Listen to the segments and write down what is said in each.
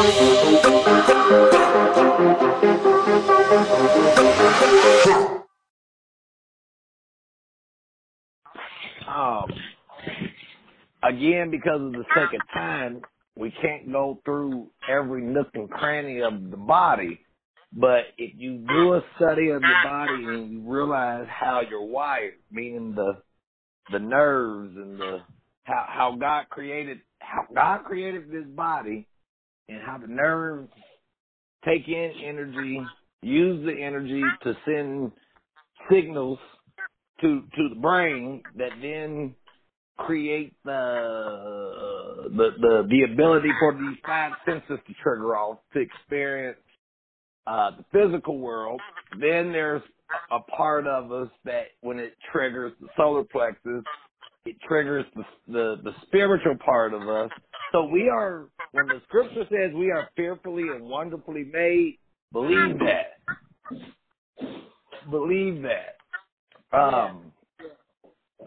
Um, again, because of the sake of time, we can't go through every nook and cranny of the body. But if you do a study of your body and you realize how you're wired, meaning the the nerves and the how how God created how God created this body and how the nerves take in energy, use the energy to send signals to to the brain that then create the the the, the ability for these five senses to trigger off to experience uh, the physical world. Then there's a part of us that when it triggers the solar plexus, it triggers the, the, the spiritual part of us. So we are, when the scripture says we are fearfully and wonderfully made, believe that. Believe that. Um,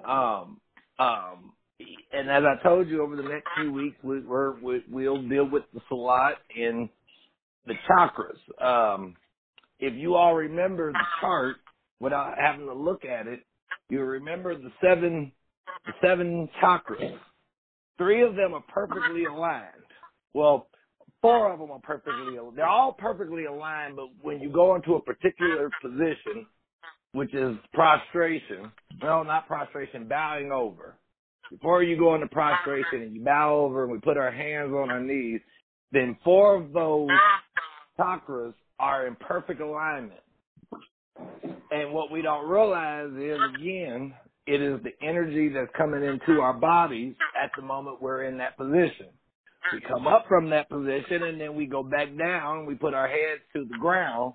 um, um, and as I told you, over the next few weeks, we, we're, we, we'll deal with the salat in the chakras. Um, if you all remember the chart without having to look at it, you remember the seven seven chakras. Three of them are perfectly aligned. Well, four of them are perfectly they're all perfectly aligned, but when you go into a particular position, which is prostration, no, not prostration, bowing over. Before you go into prostration and you bow over and we put our hands on our knees, then four of those chakras are in perfect alignment. And what we don't realize is, again, it is the energy that's coming into our bodies at the moment we're in that position. We come up from that position and then we go back down. We put our heads to the ground.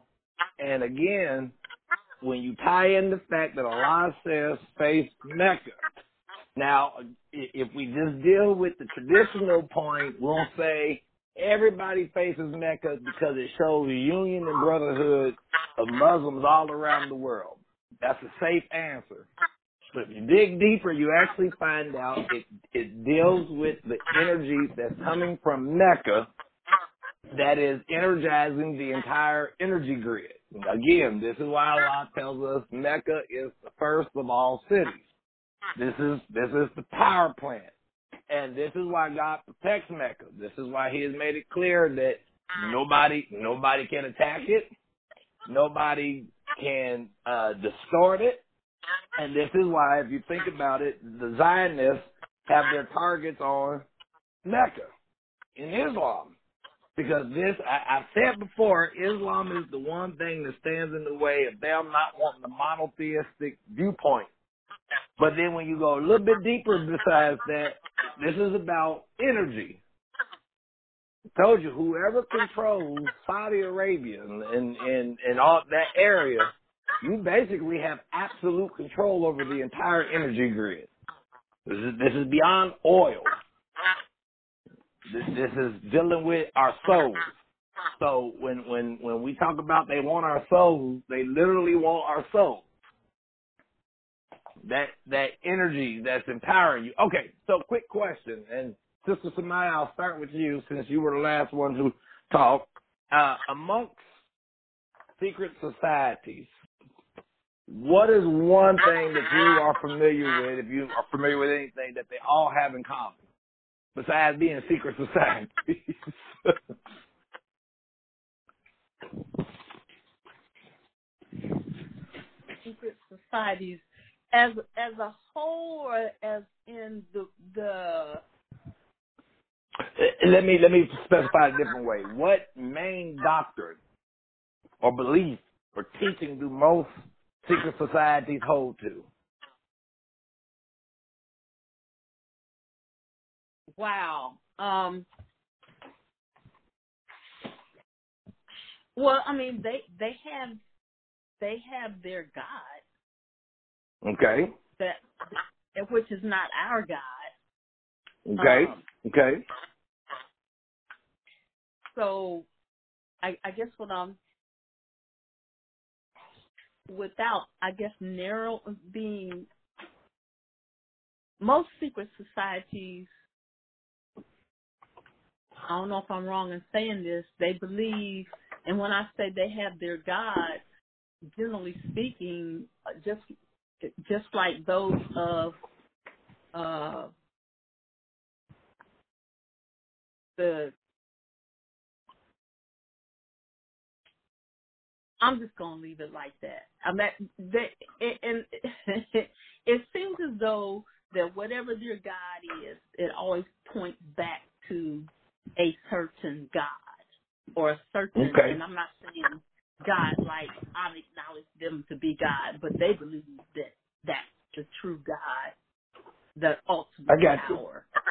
And again, when you tie in the fact that Allah says face Mecca. Now, if we just deal with the traditional point, we'll say everybody faces Mecca because it shows the union and brotherhood of Muslims all around the world. That's a safe answer. But if you dig deeper, you actually find out it, it deals with the energy that's coming from Mecca that is energizing the entire energy grid. Again, this is why Allah tells us Mecca is the first of all cities. This is this is the power plant. And this is why God protects Mecca. This is why He has made it clear that nobody nobody can attack it, nobody can uh, distort it, and this is why, if you think about it, the Zionists have their targets on Mecca in Islam. Because this, I, I've said before, Islam is the one thing that stands in the way of them not wanting the monotheistic viewpoint. But then when you go a little bit deeper besides that, this is about energy. I told you, whoever controls Saudi Arabia and, and, and, and all that area you basically have absolute control over the entire energy grid. This is, this is beyond oil. This, this is dealing with our souls. So when when when we talk about they want our souls, they literally want our souls. That that energy that's empowering you. Okay, so quick question, and Sister Samaya, I'll start with you since you were the last one who talked. Uh, amongst secret societies, what is one thing that you are familiar with, if you are familiar with anything, that they all have in common, besides being secret societies? secret societies as as a whole or as in the the let me let me specify a different way. What main doctrine or belief or teaching do most secret societies hold to? Wow. Um, well, I mean, they they have they have their God. Okay. That which is not our God. Okay. Um, okay. So, I, I guess what I'm without, I guess, narrow being most secret societies I don't know if I'm wrong in saying this, they believe, and when I say they have their God, generally speaking, just just like those of uh, the I'm just gonna leave it like that. I mean, they, and it seems as though that whatever their God is, it always points back to a certain God or a certain. Okay. And I'm not saying God like I acknowledge them to be God, but they believe that that's the true God, the ultimate I got power. You.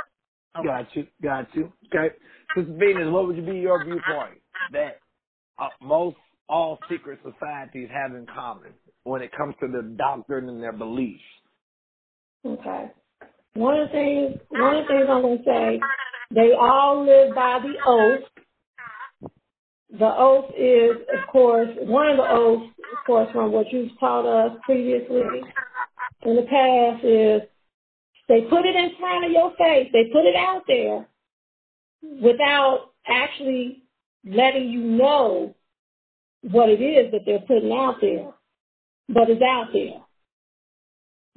Okay. Got you. Got you. Okay. Sister Venus, what would be your viewpoint that uh, most all secret societies have in common when it comes to their doctrine and their beliefs? Okay. One of the things, one of the things I'm to say, they all live by the oath. The oath is, of course, one of the oaths, of course, from what you've taught us previously in the past is they put it in front of your face. They put it out there without actually letting you know what it is that they're putting out there, but it's out there.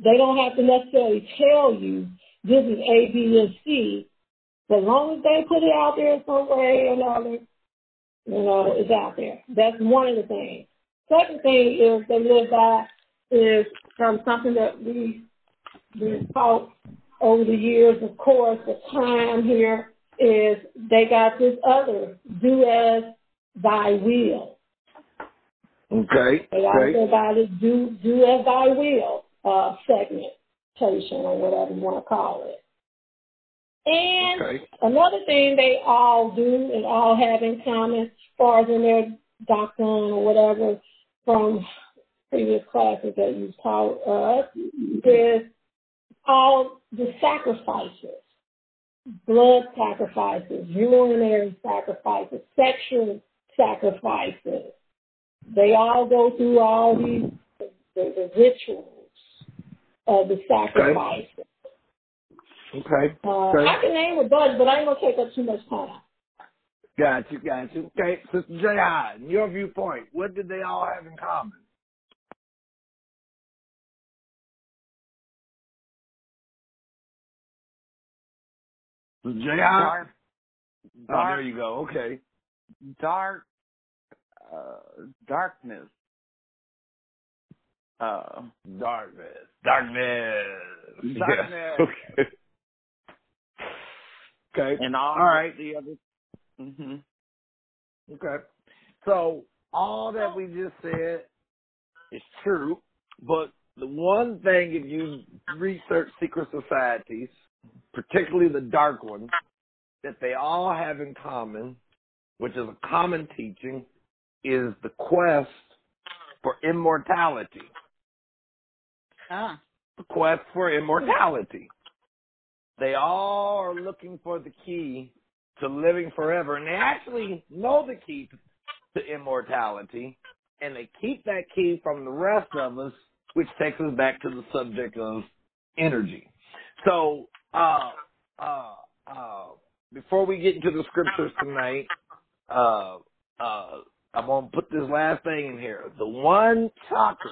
They don't have to necessarily tell you this is A, B, and C. But as long as they put it out there in some way or another, you know, it's out there. That's one of the things. Second thing is they live by is from something that we we taught over the years. Of course, the time here is they got this other do as thy will. Okay. They also got this do do as thy will uh, segmentation or whatever you want to call it. And okay. another thing they all do and all have in common, as far as in their doctrine or whatever from previous classes that you taught us, is all the sacrifices, blood sacrifices, urinary sacrifices, sexual sacrifices. They all go through all these the, the rituals of the sacrifice. Okay. Uh, okay. I can name a bunch, but I ain't gonna take up too much time. Got you, got you. Okay, Sister J. in your viewpoint, what did they all have in common? J. Dark, oh, there you go. Okay. Dark, uh, darkness uh, darkness. Darkness. Darkness. Yes. Okay. Okay. And all, all right. The other. hmm Okay. So all that we just said is true, but the one thing if you research secret societies, particularly the dark ones, that they all have in common, which is a common teaching, is the quest for immortality. Ah. The quest for immortality. They all are looking for the key to living forever, and they actually know the key to immortality, and they keep that key from the rest of us, which takes us back to the subject of energy. So, uh, uh, uh, before we get into the scriptures tonight, uh, uh, I'm gonna put this last thing in here. The one chakra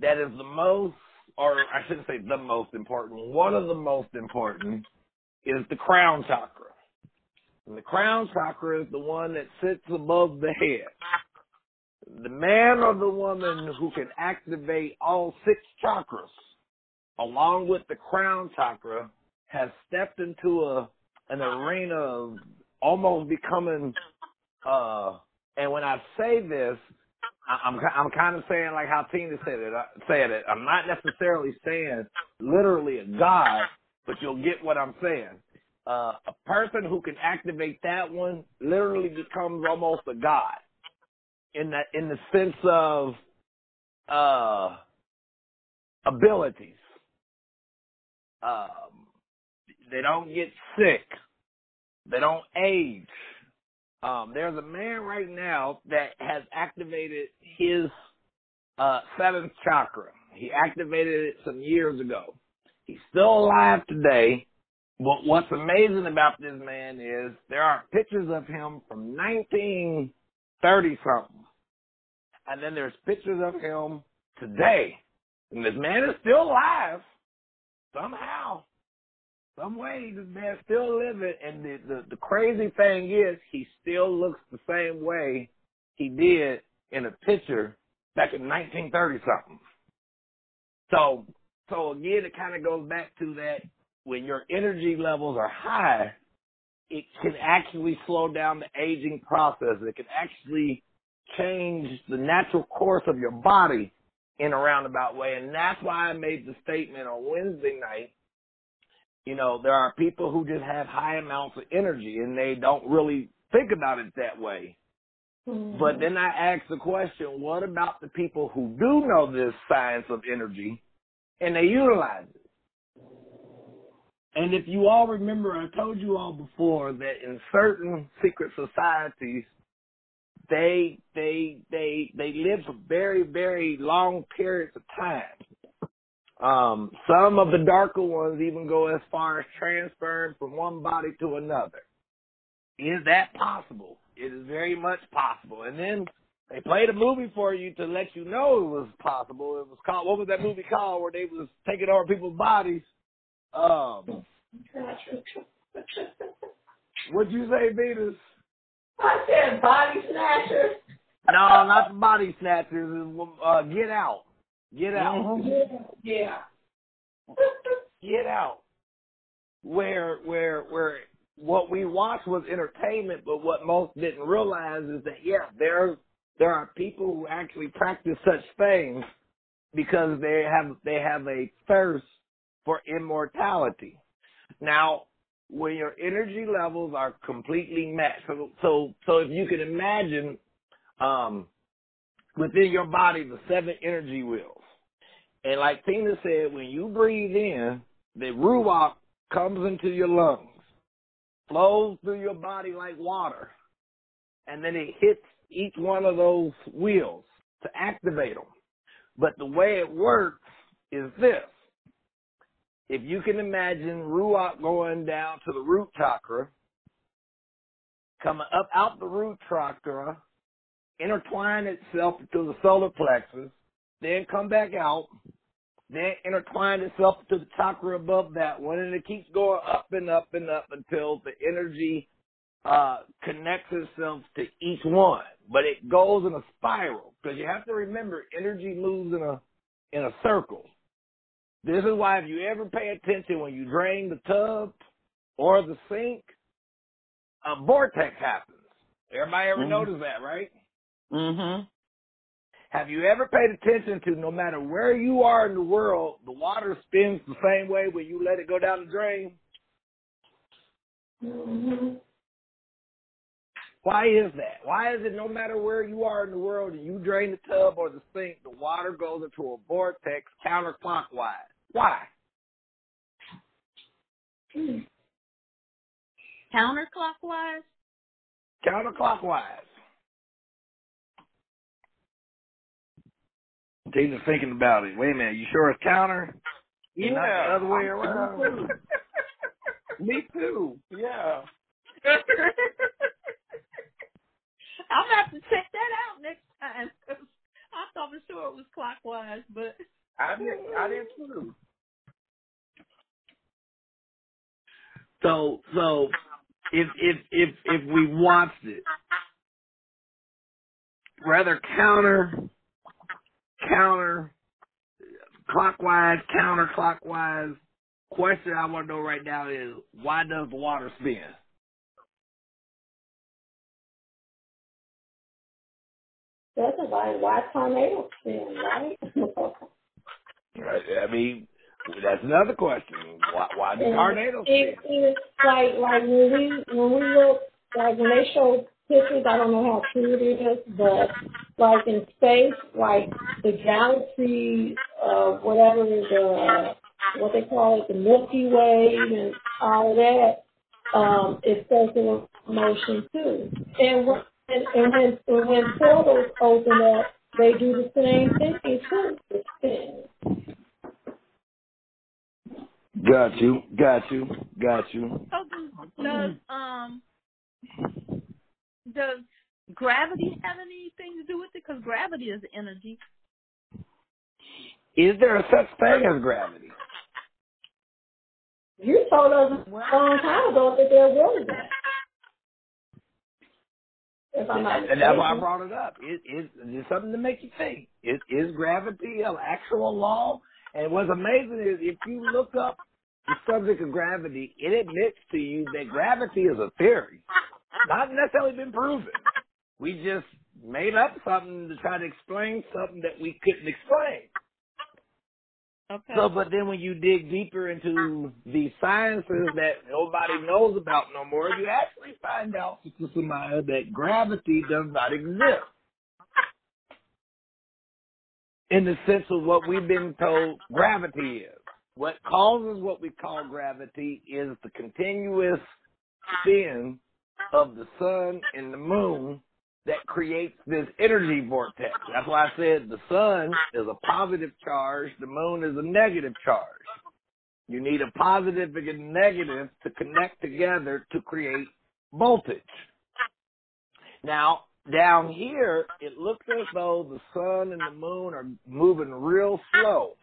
that is the most, or I shouldn't say the most important, one of the most important is the crown chakra. And the crown chakra is the one that sits above the head. The man or the woman who can activate all six chakras, along with the crown chakra, has stepped into a an arena of almost becoming uh and when I say this, I'm I'm kind of saying like how Tina said it. Uh, said it. I'm not necessarily saying literally a god, but you'll get what I'm saying. Uh, a person who can activate that one literally becomes almost a god in that in the sense of uh, abilities. Um, they don't get sick. They don't age. Um, there's a man right now that has activated his uh, seventh chakra. He activated it some years ago. He's still alive today, but what's amazing about this man is there are pictures of him from 1930 something, and then there's pictures of him today, and this man is still alive somehow, some way. This man's still living, and the, the the crazy thing is he still looks the same way he did in a picture back in 1930 something. So so again, it kind of goes back to that when your energy levels are high, it can actually slow down the aging process. It can actually change the natural course of your body in a roundabout way. And that's why I made the statement on Wednesday night. You know, there are people who just have high amounts of energy and they don't really think about it that way. Mm-hmm. But then I ask the question, what about the people who do know this science of energy and they utilize it? And if you all remember, I told you all before that in certain secret societies, they they they they live for very very long periods of time. Um, some of the darker ones even go as far as transferring from one body to another. Is that possible? It is very much possible. And then they played a movie for you to let you know it was possible. It was called what was that movie called where they was taking over people's bodies? Um What'd you say, Venus? I said body snatchers. No, not the body snatchers. Uh, get out. Get out. Mm-hmm. Yeah. get out. Where, where, where what we watched was entertainment, but what most didn't realize is that yeah, there there are people who actually practice such things because they have they have a thirst for immortality. Now, when your energy levels are completely matched, so so, so if you can imagine um, within your body the seven energy wheels, and like Tina said, when you breathe in, the ruach comes into your lungs, flows through your body like water, and then it hits each one of those wheels to activate them. But the way it works is this if you can imagine Ruach going down to the root chakra, coming up out the root chakra, intertwine itself to the solar plexus, then come back out, then intertwine itself to the chakra above that one, and it keeps going up and up and up until the energy uh, connects itself to each one. But it goes in a spiral because you have to remember energy moves in a in a circle. This is why if you ever pay attention when you drain the tub or the sink, a vortex happens. Everybody ever mm-hmm. notice that, right? Mhm. Have you ever paid attention to no matter where you are in the world, the water spins the same way when you let it go down the drain? Mm-hmm. Why is that? Why is it no matter where you are in the world and you drain the tub or the sink, the water goes into a vortex counterclockwise? Why? Hmm. Counterclockwise? Counterclockwise. Tina's thinking about it. Wait a minute, you sure it's counter? Yeah. Not the other way around? Me too. Yeah. I'm gonna have to check that out next time. I thought for sure it was clockwise, but I did. I did too. So, so if if if if we watched it, rather counter, counter, clockwise, counterclockwise. Question I want to know right now is why does the water spin? That's about why tornadoes spin, right? right. I mean, that's another question. Why, why do tornadoes it, It's like like when we when we look like when they show pictures, I don't know how true it is, but like in space, like the galaxy, uh, whatever the what they call it, the Milky Way, and all that, um, is circular motion too. And when and, and when and when portals open up, they do the same thing too. Got you, got you, got you. So does, does um does gravity have anything to do with it? Because gravity is energy. Is there a such thing as gravity? You told us a long time ago that there was that. If I'm not And that's why I brought it up. It is it's something to make you think. Is, is gravity an actual law? And what's amazing is if you look up the subject of gravity, it admits to you that gravity is a theory, not necessarily been proven. We just made up something to try to explain something that we couldn't explain. Okay. So, but then when you dig deeper into the sciences that nobody knows about no more, you actually find out, Sister Samaya, that gravity does not exist. In the sense of what we've been told gravity is. What causes what we call gravity is the continuous spin of the sun and the moon that creates this energy vortex. That's why I said the sun is a positive charge, the moon is a negative charge. You need a positive and a negative to connect together to create voltage. Now, down here, it looks as though the sun and the moon are moving real slow.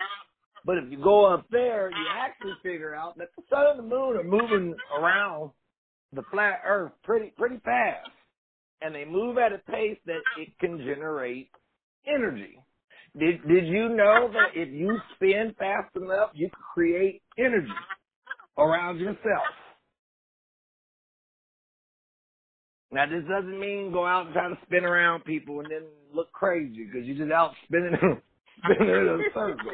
But if you go up there, you actually figure out that the sun and the moon are moving around the flat earth pretty pretty fast and they move at a pace that it can generate energy. Did did you know that if you spin fast enough, you can create energy around yourself? Now this doesn't mean go out and try to spin around people and then look crazy because you're just out spinning spinning in a circle.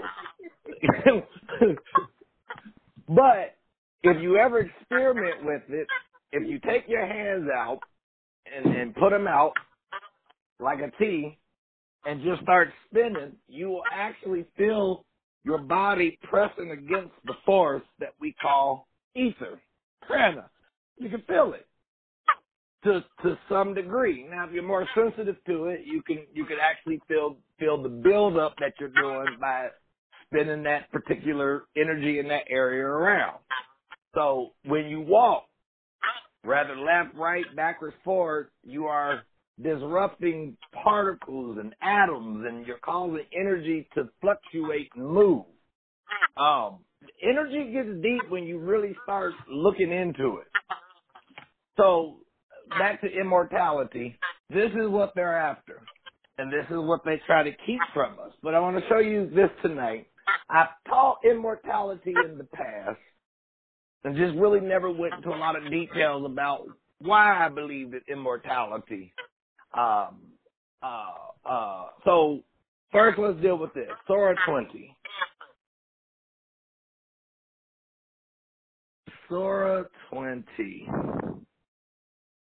but if you ever experiment with it, if you take your hands out and, and put them out like a T and just start spinning, you will actually feel your body pressing against the force that we call ether, prana. You can feel it to to some degree. Now, if you're more sensitive to it, you can you can actually feel feel the buildup that you're doing by spinning that particular energy in that area around. So when you walk, rather left, right, backwards, forward, you are disrupting particles and atoms and you're causing energy to fluctuate and move. Um, energy gets deep when you really start looking into it. So back to immortality. This is what they're after. And this is what they try to keep from us. But I want to show you this tonight. I've taught immortality in the past and just really never went into a lot of details about why I believed in immortality. Um, uh, uh, so first, let's deal with this. Surah 20. Surah 20.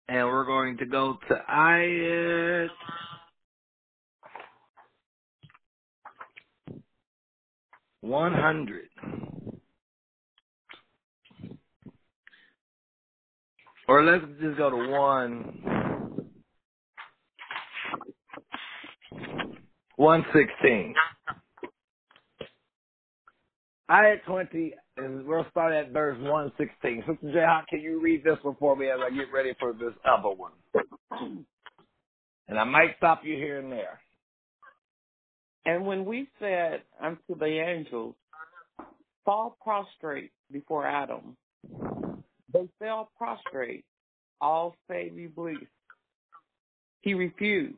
And we're going to go to ayat. One hundred. Or let's just go to one. One sixteen. I had twenty, and we'll start at verse one sixteen. Sister Jayhawk, can you read this one for me as I get ready for this other one? And I might stop you here and there. And when we said unto the angels, fall prostrate before Adam, they fell prostrate, all save Iblis. He refused.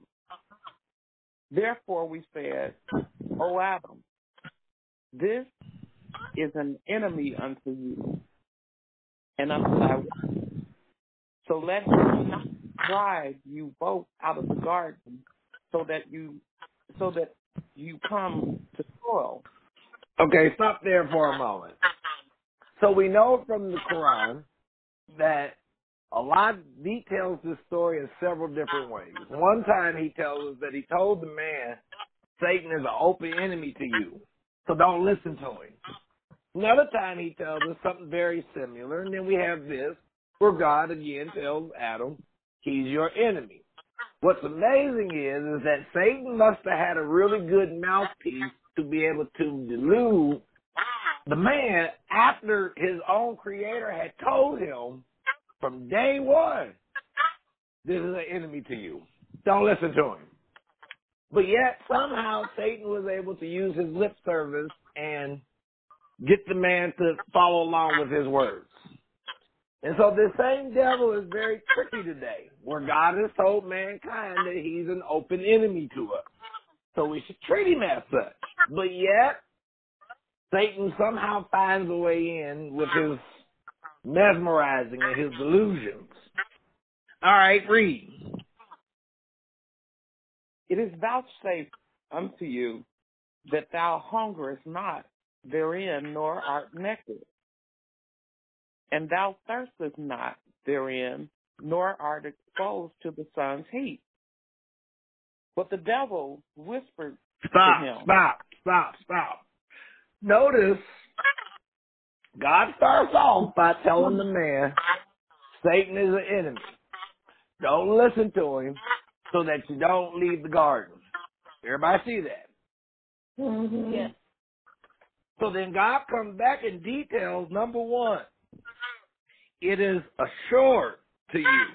Therefore we said, O Adam, this is an enemy unto you and unto thy wife. So let him not drive you both out of the garden so that you so that you come to toil. Okay, stop there for a moment. So we know from the Quran that Allah details this story in several different ways. One time he tells us that he told the man, Satan is an open enemy to you, so don't listen to him. Another time he tells us something very similar, and then we have this, where God again tells Adam, he's your enemy. What's amazing is, is that Satan must have had a really good mouthpiece to be able to delude the man, after his own creator had told him from day one, this is an enemy to you. Don't listen to him. But yet somehow Satan was able to use his lip service and get the man to follow along with his words. And so this same devil is very tricky today, where God has told mankind that he's an open enemy to us. So we should treat him as such. But yet, Satan somehow finds a way in with his mesmerizing and his delusions. All right, read. It is vouchsafed unto you that thou hungerest not therein, nor art naked. And thou thirstest not therein, nor art exposed to the sun's heat. But the devil whispered Stop, to him. stop, stop, stop. Notice God starts off by telling the man Satan is an enemy. Don't listen to him so that you don't leave the garden. Everybody see that? Mm-hmm. Yes. So then God comes back and details number one, it is assured to you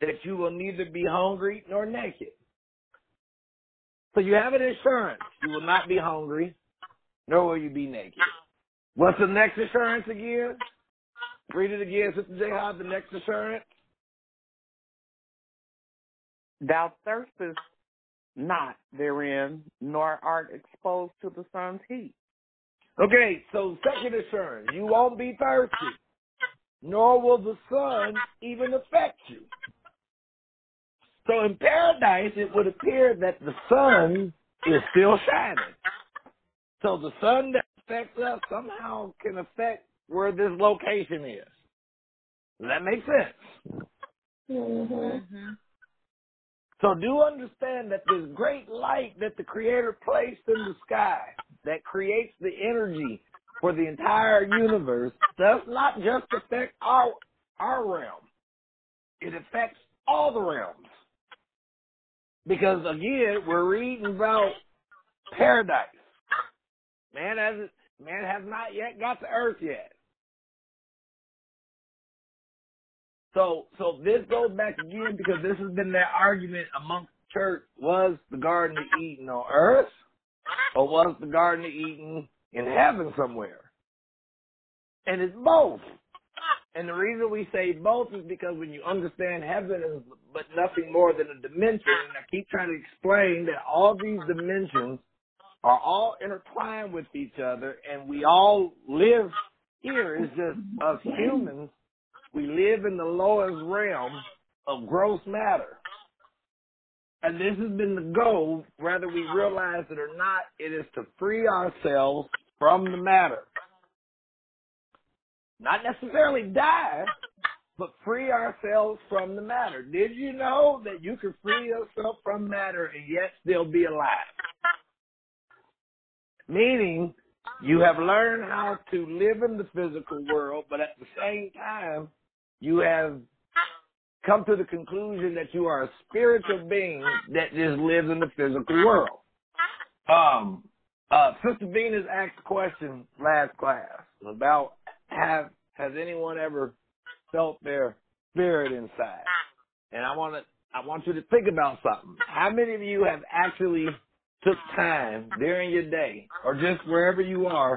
that you will neither be hungry nor naked. So you have an assurance you will not be hungry, nor will you be naked. What's the next assurance again? Read it again, Sister Jihad, the next assurance. Thou thirstest not therein, nor art exposed to the sun's heat. Okay, so second assurance, you won't be thirsty, nor will the sun even affect you. So in paradise, it would appear that the sun is still shining. So the sun that affects us somehow can affect where this location is. Does that make sense? Mm-hmm. Mm-hmm. So do understand that this great light that the Creator placed in the sky that creates the energy for the entire universe does not just affect our our realm. It affects all the realms. Because again, we're reading about paradise. Man has man has not yet got to earth yet. So so this goes back again because this has been that argument amongst church. Was the Garden of Eden on earth? Or was the Garden of Eden in heaven somewhere? And it's both. And the reason we say both is because when you understand heaven is but nothing more than a dimension, and I keep trying to explain that all these dimensions are all intertwined with each other, and we all live here. It's just us humans. We live in the lowest realm of gross matter. And this has been the goal, whether we realize it or not, it is to free ourselves from the matter. Not necessarily die, but free ourselves from the matter. Did you know that you can free yourself from matter and yet still be alive? Meaning, you have learned how to live in the physical world, but at the same time, you have come to the conclusion that you are a spiritual being that just lives in the physical world. Um, uh, Sister Venus asked a question last class about have has anyone ever felt their spirit inside? And I want to I want you to think about something. How many of you have actually took time during your day or just wherever you are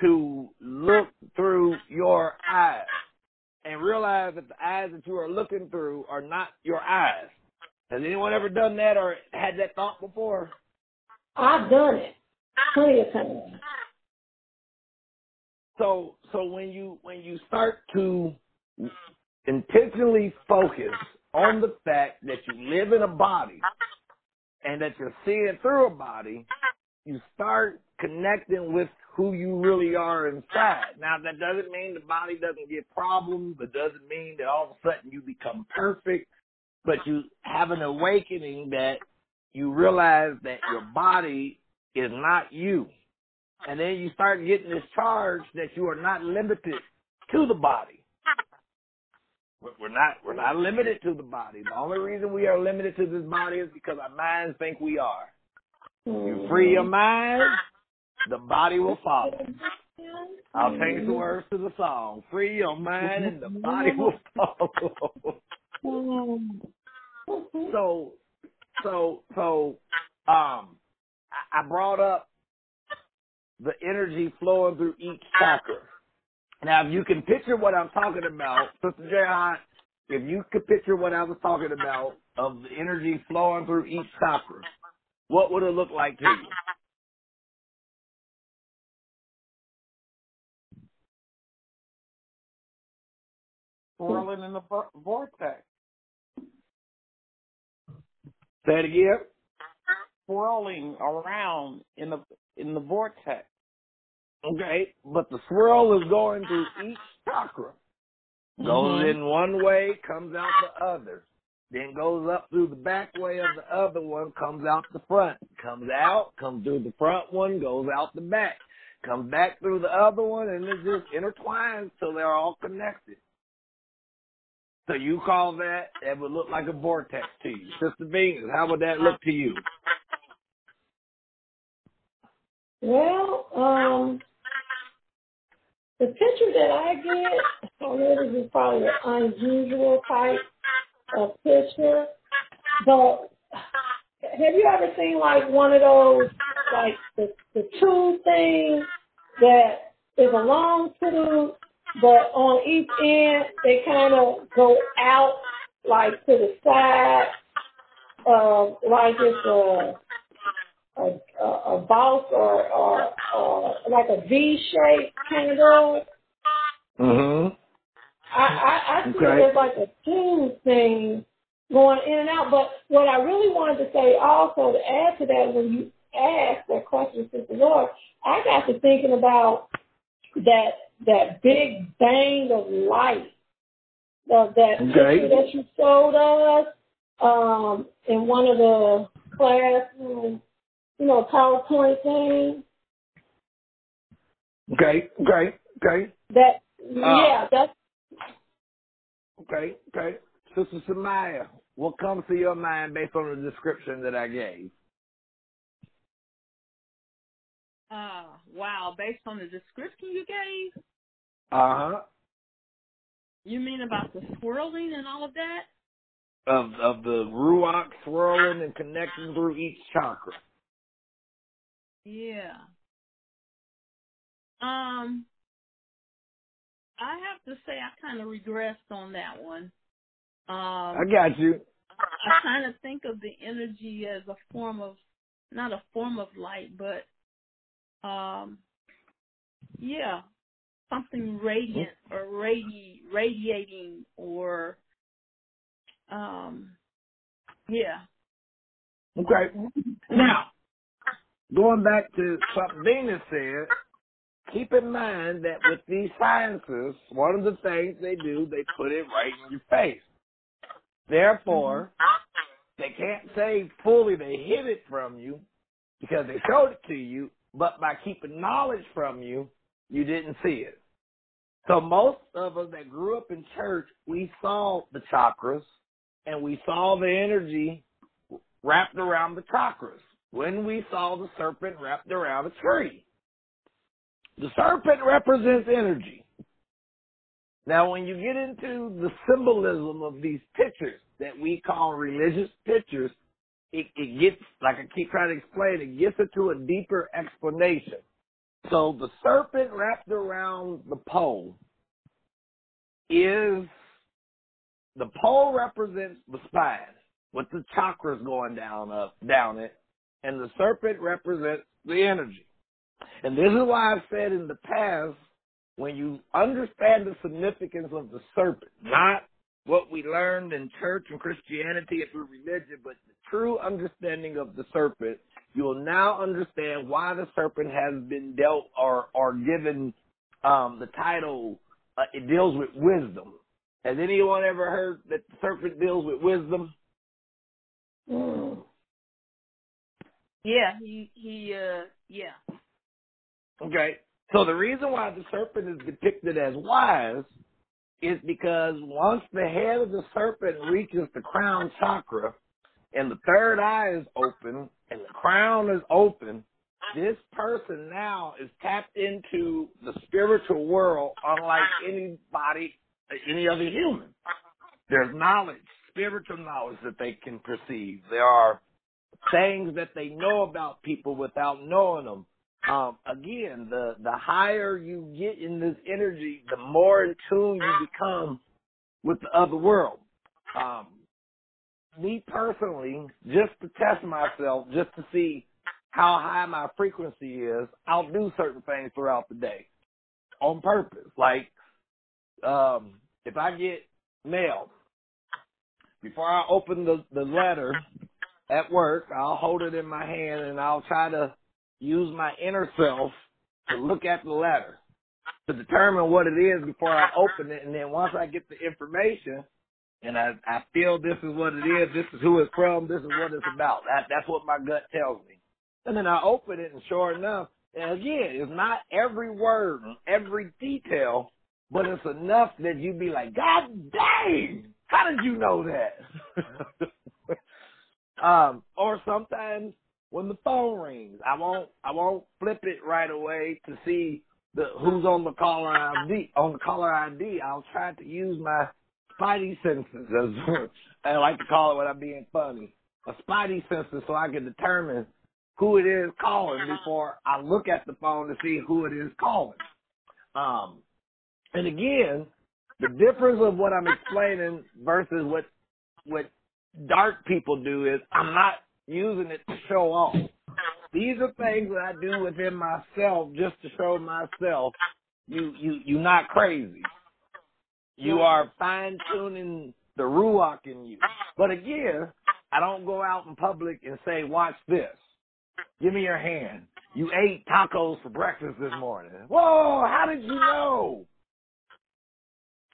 to look through your eyes and realize that the eyes that you are looking through are not your eyes? Has anyone ever done that or had that thought before? I've done it plenty of times. So so when you when you start to intentionally focus on the fact that you live in a body and that you're seeing through a body, you start connecting with who you really are inside. Now that doesn't mean the body doesn't get problems, it doesn't mean that all of a sudden you become perfect, but you have an awakening that you realize that your body is not you. And then you start getting this charge that you are not limited to the body. We're not we're not limited to the body. The only reason we are limited to this body is because our minds think we are. You free your mm-hmm. mind, the body will follow. I'll change the mm-hmm. words to the song. Free your mind and the mm-hmm. body will follow. so, so, so, um, I, I brought up the energy flowing through each chakra. Now, if you can picture what I'm talking about, Sister J. if you could picture what I was talking about of the energy flowing through each chakra, what would it look like to you? Swirling in the vortex. Say it again. Swirling around in the in the vortex. Okay, but the swirl is going through each chakra. Goes Mhm. in one way, comes out the other. Then goes up through the back way of the other one, comes out the front. Comes out, comes through the front one, goes out the back. Comes back through the other one, and it just intertwines till they're all connected. So you call that, that would look like a vortex to you. Sister Venus, how would that look to you? Well, um, the picture that I get, know this is probably an unusual type of picture, but have you ever seen like one of those, like the, the tube thing that is a long tube, but on each end they kind of go out like to the side, uh, like it's a a, a, a box or, or, or like a V shape kind of go. Mm-hmm. I, I, I see Okay. it as like a tube thing going in and out. But what I really wanted to say also to add to that when you asked that question, Sister Lord, I got to thinking about that that big bang of light. That Okay. picture that you showed us um, in one of the classroom, you know, PowerPoint thing. Okay, okay, okay, That yeah, that's okay, okay. Sister Samaya, what comes to your mind based on the description that I gave? Uh, wow. Based on the description you gave, Uh huh. you mean about the swirling and all of that? Of of the ruach swirling and connecting through each chakra. Yeah. Um, I have to say I kind of regressed on that one. Um, I got you. I kind of think of the energy as a form of, not a form of light, but, um, yeah, something radiant or radi- radiating or, um, yeah. Okay. Now, going back to something Venus said, keep in mind that with these sciences, one of the things they do, they put it right in your face. Therefore, they can't say fully they hid it from you because they showed it to you, but by keeping knowledge from you, you didn't see it. So most of us that grew up in church, we saw the chakras and we saw the energy wrapped around the chakras when we saw the serpent wrapped around a tree. The serpent represents energy. Now, when you get into the symbolism of these pictures that we call religious pictures, it, it gets, like I keep trying to explain, it gets into a deeper explanation. So the serpent wrapped around the pole is, the pole represents the spine with the chakras going down up, down it, and the serpent represents the energy. And this is why I've said in the past, when you understand the significance of the serpent, not what we learned in church and Christianity and through religion, but the true understanding of the serpent, you will now understand why the serpent has been dealt or, or given um, the title, uh, it deals with wisdom. Has anyone ever heard that the serpent deals with wisdom? mm, Yeah, he, he, uh, yeah. Okay. So the reason why the serpent is depicted as wise is because once the head of the serpent reaches the crown chakra and the third eye is open and the crown is open, this person now is tapped into the spiritual world unlike anybody, any other human. There's knowledge, spiritual knowledge that they can perceive. There are things that they know about people without knowing them. Um, again, the the higher you get in this energy, the more in tune you become with the other world. Um, me personally, just to test myself, just to see how high my frequency is, I'll do certain things throughout the day on purpose. Like, um, if I get mail, before I open the, the letter at work, I'll hold it in my hand and I'll try to use my inner self to look at the letter to determine what it is before I open it. And then once I get the information and I, I feel this is what it is, this is who it's from, this is what it's about. That, that's what my gut tells me. And then I open it and sure enough, and again, it's not every word, every detail, but it's enough that you'd be like, God dang, how did you know that? um, or sometimes when the phone rings, I won't, I won't flip it right away to see the who's on the caller ID. On the caller ID, I'll try to use my spidey senses, as I like to call it when I'm being funny, a spidey senses, so I can determine who it is calling before I look at the phone to see who it is calling. Um, and again, the difference of what I'm explaining versus what what dark people do is I'm not using it to show off. These are things that I do within myself just to show myself you you you're not crazy. You are fine tuning the ruach in you. But again, I don't go out in public and say, "Watch this." Give me your hand. You ate tacos for breakfast this morning. Whoa, how did you know?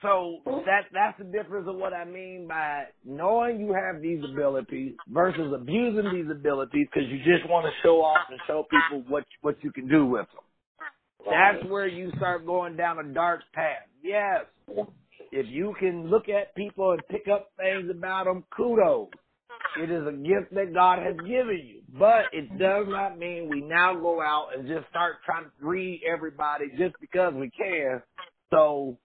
So oh. that that's the difference of what I mean by knowing you have these abilities versus abusing these abilities because you just want to show off and show people what what you can do with them. That's where you start going down a dark path. Yes, if you can look at people and pick up things about them, kudos. It is a gift that God has given you. But it does not mean we now go out and just start trying to read everybody just because we can. So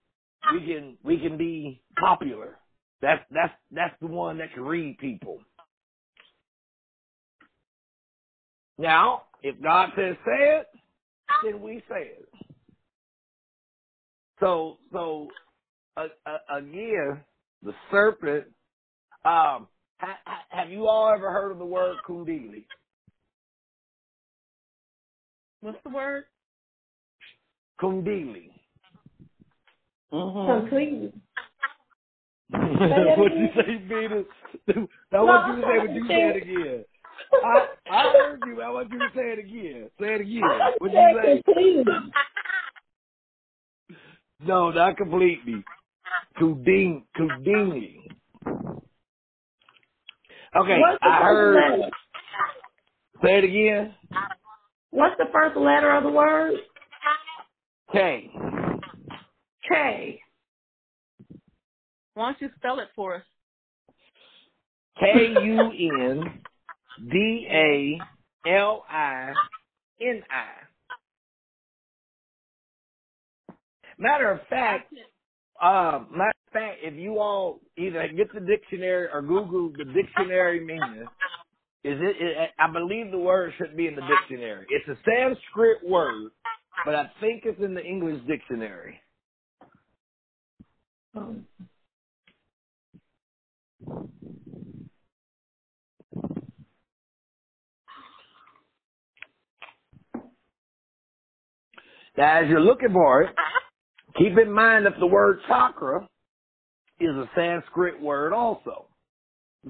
we can we can be popular. That's that's that's the one that can read people. Now, if God says say it, then we say it. So so uh, uh, again, the serpent. Um, ha, ha, have you all ever heard of the word kundalini? What's the word? Kundalini. Mm-hmm. Completely. what you say, Venus? I want you to say what you said again. I, I heard you. I want you to say it again. Say it again. What you say? Completely. No, not completely. Kudin, Kudini. Okay, What's the I heard. letter? Say it again. What's the first letter of the word? K. K. Why don't you spell it for us? K U N D A L I N I. Matter of fact, um, matter of fact, if you all either get the dictionary or Google the dictionary meaning, is it, it? I believe the word should be in the dictionary. It's a Sanskrit word, but I think it's in the English dictionary. Um, Now, as you're looking for it, keep in mind that the word chakra is a Sanskrit word also.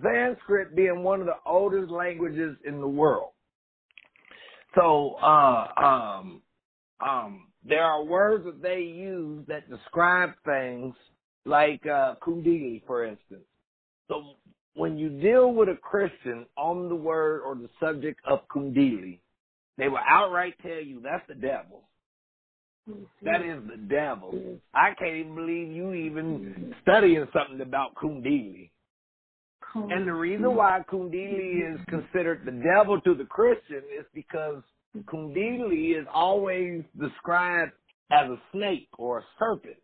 Sanskrit being one of the oldest languages in the world. So, uh, um, um, there are words that they use that describe things like, uh, kundalini, for instance. So when you deal with a Christian on the word or the subject of kundalini, they will outright tell you that's the devil. That is the devil. I can't even believe you even studying something about kundalini. And the reason why kundalini is considered the devil to the Christian is because Kundalini is always described as a snake or a serpent.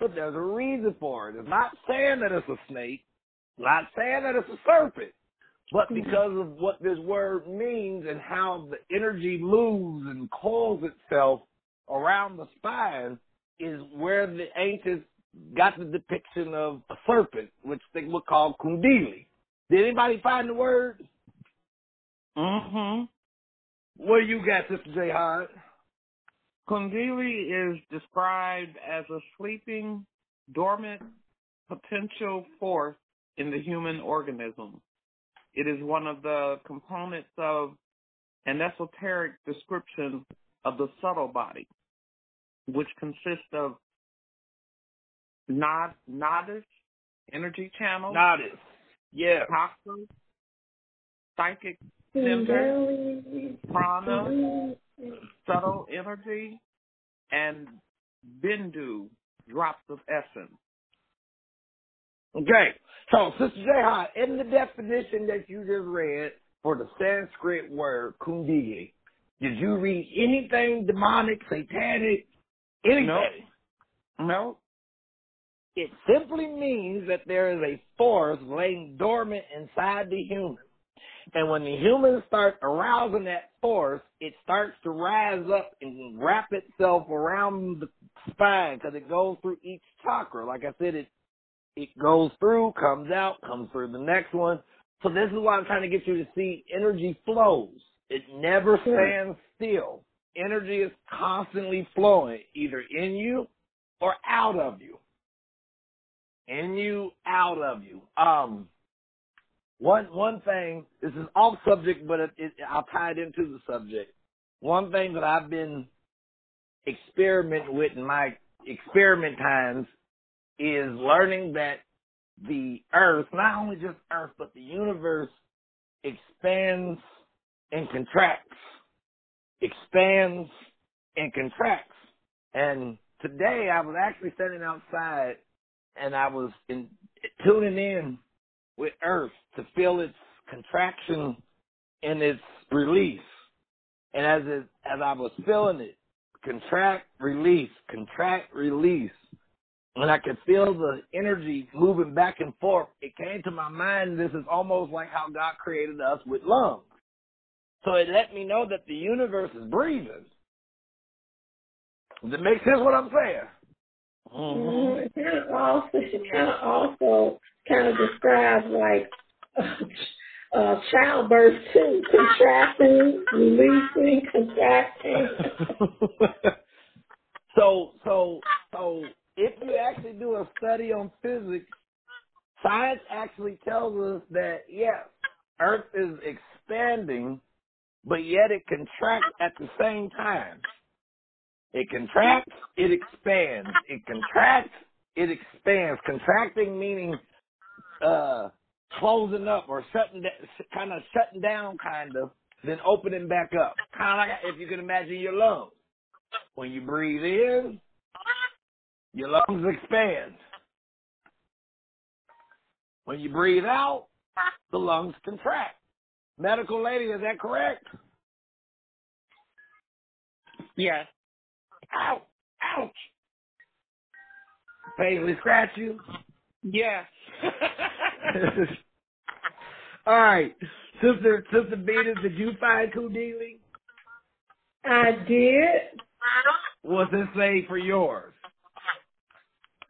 But there's a reason for it. It's not saying that it's a snake, not saying that it's a serpent, but because of what this word means and how the energy moves and coils itself around the spine is where the ancients got the depiction of a serpent, which they would call kundili. Did anybody find the word? Mm-hmm. What do you got, Sister J. Hart? Kundalini is described as a sleeping, dormant potential force in the human organism. It is one of the components of an esoteric description of the subtle body, which consists of nod, nadis, energy channels, Nodded. Yeah. chakras, psychic center, prana, subtle energy, and bindu, drops of essence. Okay. So, Sister J. Hart, in the definition that you just read for the Sanskrit word kundili, did you read anything demonic, satanic, anything? No. No. It simply means that there is a force laying dormant inside the human. And when the humans start arousing that force, it starts to rise up and wrap itself around the spine because it goes through each chakra. Like I said, it it goes through, comes out, comes through the next one. So this is why I'm trying to get you to see energy flows. It never stands still. Energy is constantly flowing, either in you or out of you. In you, out of you. Um, one one thing. This is off subject, but it, it, I'll tie it into the subject. One thing that I've been experimenting with in my experiment times is learning that the earth, not only just earth, but the universe expands and contracts. Expands and contracts. And today I was actually standing outside and I was in, tuning in with earth to feel its contraction and its release. And as it, as I was feeling it, contract, release, contract, release, and I could feel the energy moving back and forth, it came to my mind this is almost like how God created us with lungs. So it let me know that the universe is breathing. Does it make sense what I'm saying? Mhm. It kind of also, it kind of also kind of describes like uh, childbirth too, contracting, releasing, contracting. so, so, so, if you actually do a study on physics, science actually tells us that yes, Earth is expanding, but yet it contracts at the same time. It contracts, it expands. It contracts, it expands. Contracting meaning uh closing up or shutting down, kind of shutting down, kind of, then opening back up. Kind of like if you can imagine your lungs. When you breathe in, your lungs expand. When you breathe out, the lungs contract. Medical lady, is that correct? Yes. Ouch! Ouch! Painfully scratch you? Yes. All right. Sister, Sister Beta, did you find Kundili? I did. What's it say for yours?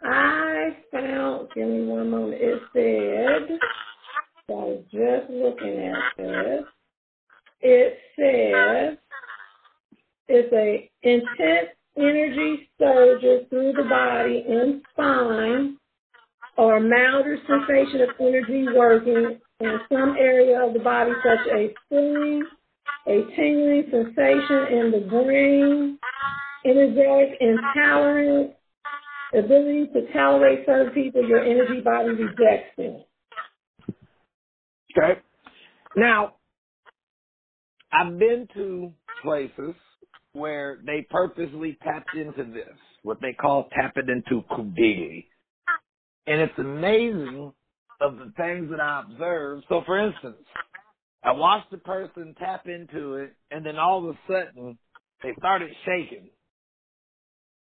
I found, give me one moment, it said, I was just looking at this. It says, it's a intense energy surges through the body and spine or a milder sensation of energy working in some area of the body such as feeling, a tingling sensation in the brain, energetic intolerance, ability to tolerate certain people, your energy body rejects them. Okay. Now, I've been to places where they purposely tapped into this, what they call tapping into Kundalini. And it's amazing of the things that I observed. So for instance, I watched the person tap into it, and then all of a sudden they started shaking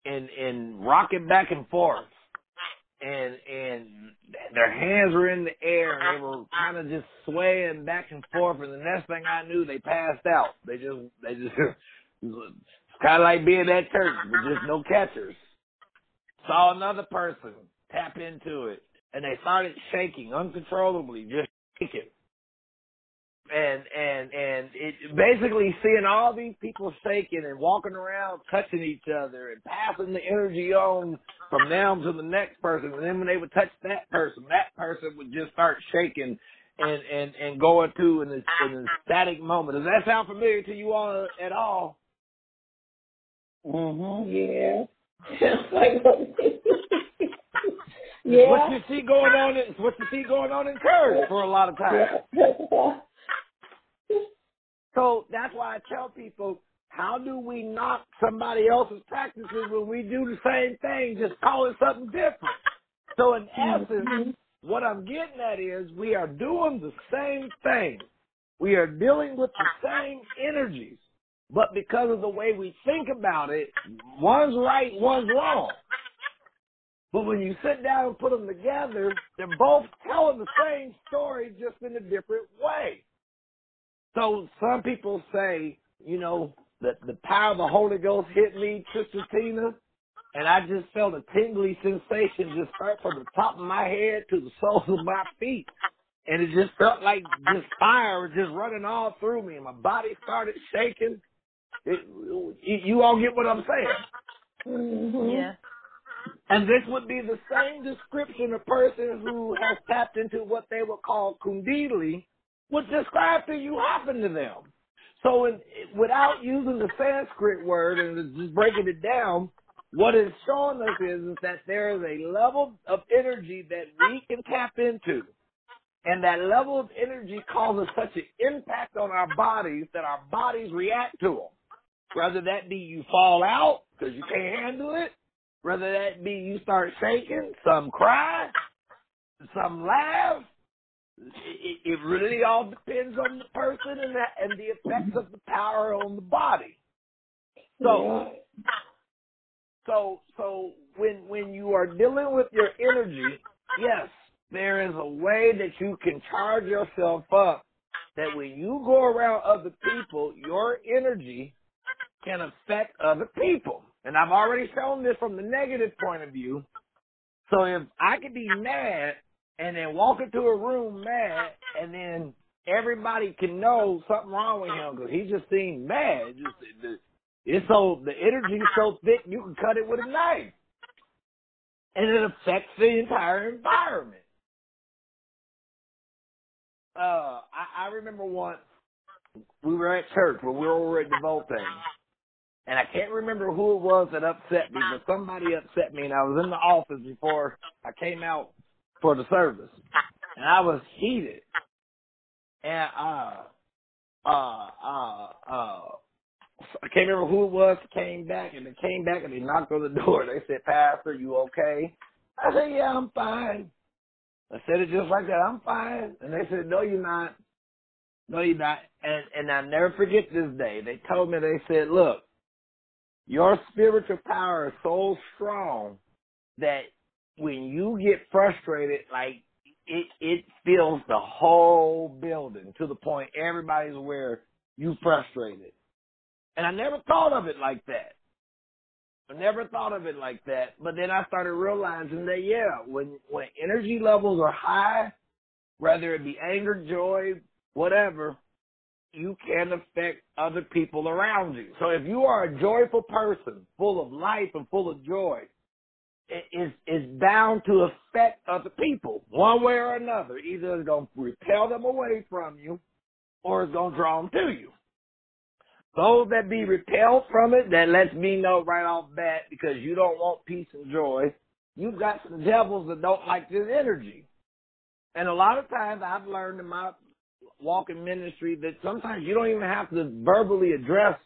and and rocking back and forth, and and their hands were in the air, and they were kind of just swaying back and forth. And the next thing I knew, they passed out. They just they just it's kind of like being at church with just no catchers. Saw another person tap into it, and they started shaking uncontrollably, just shaking. And and and it basically seeing all these people shaking and walking around touching each other and passing the energy on from them to the next person. And then when they would touch that person that person would just start shaking and and and go into an, an ecstatic moment. Does that sound familiar to you all at all mhm yeah. Like yeah what you see going on in what you see going on in church for a lot of times So that's why I tell people, how do we knock somebody else's practices when we do the same thing, just call it something different? So in essence, mm-hmm. what I'm getting at is we are doing the same thing. We are dealing with the same energies, but because of the way we think about it, one's right, one's wrong. But when you sit down and put them together, they're both telling the same story just in a different way. So some people say, you know, that the power of the Holy Ghost hit me, Sister Tina, and I just felt a tingly sensation just right from the top of my head to the soles of my feet. And it just felt like this fire was just running all through me, and my body started shaking. It, you all get what I'm saying? Mm-hmm. Yeah. And this would be the same description a person who has tapped into what they would call kundalini, would describe to you happened to them. So in, without using the Sanskrit word and just breaking it down, what it's showing us is, is that there is a level of energy that we can tap into. And that level of energy causes such an impact on our bodies that our bodies react to them. Whether that be you fall out because you can't handle it, whether that be you start shaking, some cry, some laugh, it, it really all depends on the person and the, and the effects of the power on the body. So, so, so when when you are dealing with your energy, yes, there is a way that you can charge yourself up. That when you go around other people, your energy can affect other people. And I've already shown this from the negative point of view. So if I could be mad and then walk into a room mad, and then everybody can know something wrong with him because he just seemed mad. Just it's so the energy's so thick you can cut it with a knife, and it affects the entire environment. Uh, I, I remember once we were at church when we were over at the Volte, and I can't remember who it was that upset me, but somebody upset me, and I was in the office before I came out for the service, and I was heated. And uh, uh, uh, uh, I can't remember who it was. Came back and they came back and they knocked on the door. They said, "Pastor, you okay?" I said, "Yeah, I'm fine." I said it just like that. I'm fine. And they said, "No, you're not. No, you're not." And and I never forget this day. They told me they said, "Look, your spiritual power is so strong that when you get frustrated, like it it fills the whole building to the point everybody's aware you frustrated. And I never thought of it like that. I never thought of it like that. But then I started realizing that yeah, when when energy levels are high, whether it be anger, joy, whatever, you can affect other people around you. So if you are a joyful person, full of life and full of joy, it is is bound to affect other people one way or another. Either it's going to repel them away from you, or it's going to draw them to you. Those that be repelled from it, that lets me know right off bat because you don't want peace and joy. You've got some devils that don't like this energy. And a lot of times I've learned in my walking ministry that sometimes you don't even have to verbally address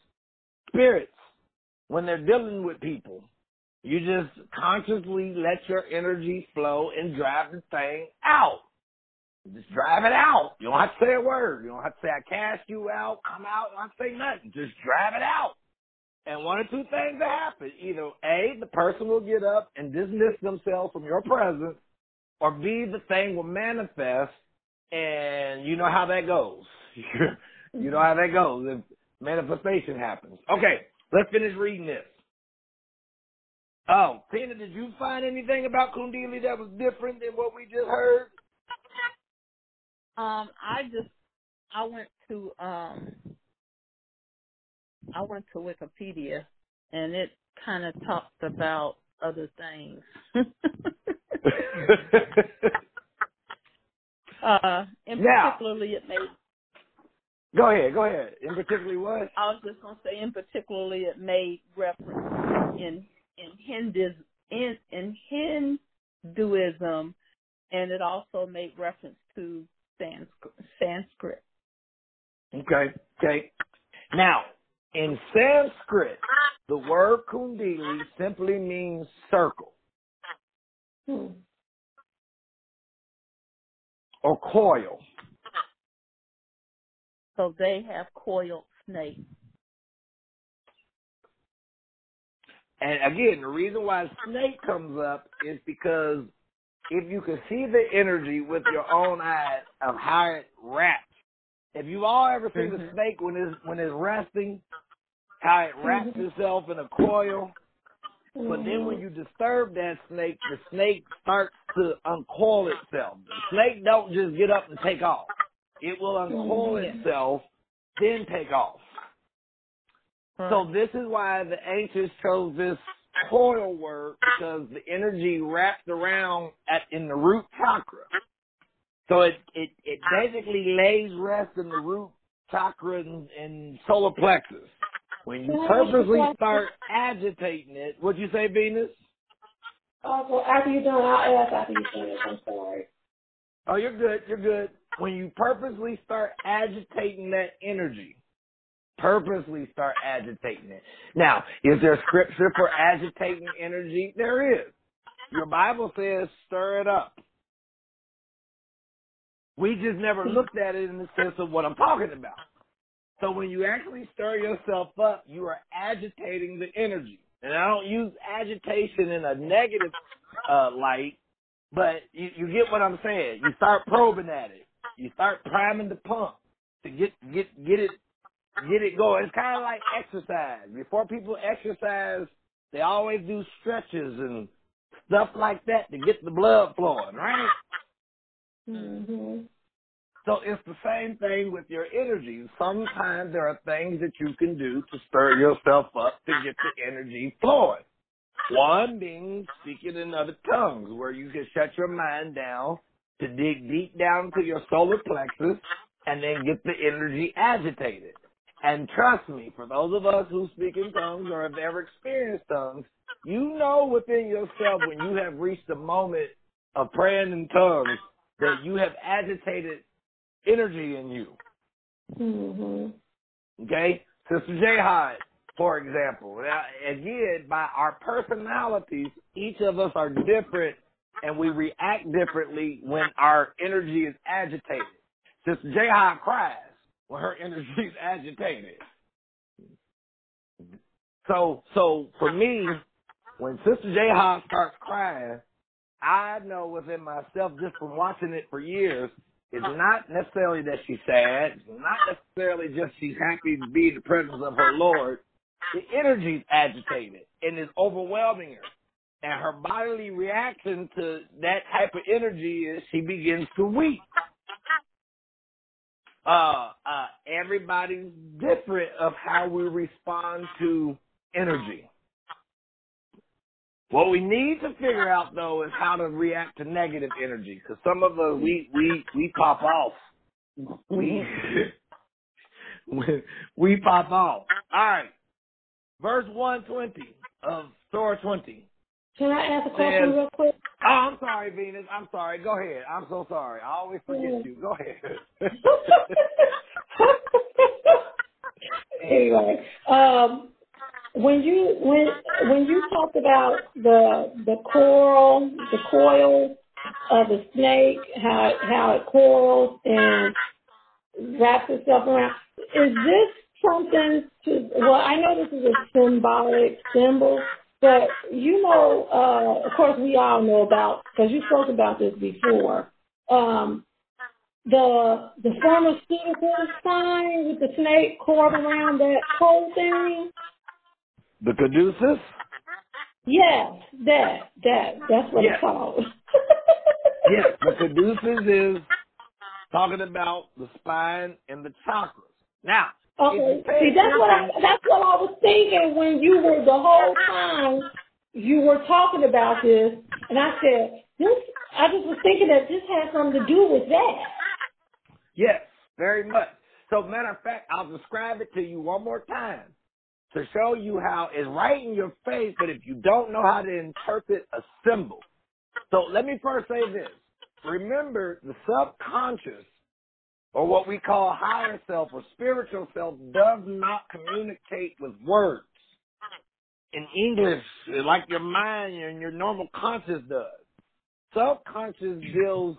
spirits when they're dealing with people. You just consciously let your energy flow and drive the thing out. Just drive it out. You don't have to say a word. You don't have to say I cast you out, I'm out. You don't have to say nothing. Just drive it out. And one or two things will happen. Either A, the person will get up and dismiss themselves from your presence, or B, the thing will manifest and you know how that goes. you know how that goes if manifestation happens. Okay, let's finish reading this. Oh, Tina, did you find anything about Kundalini that was different than what we just heard? Um, I just I went to um I went to Wikipedia and it kind of talked about other things. uh, in Now- particularly it made go ahead, go ahead. In particularly what? I was just gonna say in particularly it made reference in in Hindus in in Hinduism and it also made reference to Sanskrit Sanskrit. Okay, okay. Now, in Sanskrit, the word Kundalini simply means circle Hmm. Or coil. So they have coiled snakes. And again, the reason why snake comes up is because if you can see the energy with your own eyes of how it wraps. If you've all ever seen Mhm. a snake when it's when it's resting, how it wraps itself in a coil. But then when you disturb that snake, the snake starts to uncoil itself. The snake don't just get up and take off. It will uncoil Mhm. itself, then take off. So this is why the ancients chose this coil word because the energy wrapped around at in the root chakra. So it it, it basically lays rest in the root chakra and, and solar plexus. When you Can I ask you a purposely start agitating it, what'd you say, Venus? Oh, well, after you're done, I'll ask after you finish. I'm sorry. Oh, you're good. You're good. When you purposely start agitating that energy, purposely start agitating it. Now, is there scripture for agitating energy? There is. Your Bible says stir it up. We just never looked at it in the sense of what I'm talking about. So when you actually stir yourself up, you are agitating the energy. And I don't use agitation in a negative uh, light, but you, you get what I'm saying. You start probing at it. You start priming the pump to get get get it get it going. It's kind of like exercise. Before people exercise, they always do stretches and stuff like that to get the blood flowing, right? Mm-hmm. So it's the same thing with your energy. Sometimes there are things that you can do to stir yourself up to get the energy flowing. One being speaking in other tongues, where you can shut your mind down to dig deep down to your solar plexus and then get the energy agitated. And trust me, for those of us who speak in tongues or have ever experienced tongues, you know within yourself when you have reached the moment of praying in tongues that you have agitated energy in you. Mm-hmm. Okay? Sister Jihad, for example. Now, again, by our personalities, each of us are different and we react differently when our energy is agitated. Sister Jihad cries when her energy is agitated. So, so for me, when Sister Jihad starts crying, I know within myself, just from watching it for years, it's not necessarily that she's sad. It's not necessarily just she's happy to be in the presence of her Lord. The energy's agitated and is overwhelming her. And her bodily reaction to that type of energy is she begins to weep. Uh, uh, everybody's different of how we respond to energy. What we need to figure out though is how to react to negative energy because some of us we we we pop off. We we, pop off. All right, verse one twenty of Surah twenty. Can I ask a question real quick? Oh, I'm sorry, Venus. I'm sorry. Go ahead. I'm so sorry. I always forget you. Go ahead. anyway, um, when you when when you talked about the the coral, the coil, of the snake, how how it coils and wraps itself around. Is this something to? Well, I know this is a symbolic symbol, but you know, uh, of course, we all know about because you spoke about this before. Um, the the pharmaceutical sign with the snake coiled around that whole thing. The caduceus? Yes, that that that's what Yes. it's called. Yes, the caduceus is talking about the spine and the chakras. Now, Okay. if you pay See, that's what I that's what I was thinking when you were the whole time you were talking about this, and I said this. I just was thinking that this has something to do with that. Yes, very much. So, matter of fact, I'll describe it to you one more time to show you how it's right in your face, but if you don't know how to interpret a symbol. So, let me first say this. Remember, the subconscious, or what we call higher self or spiritual self, does not communicate with words. In English, like your mind and your normal conscious does. Subconscious deals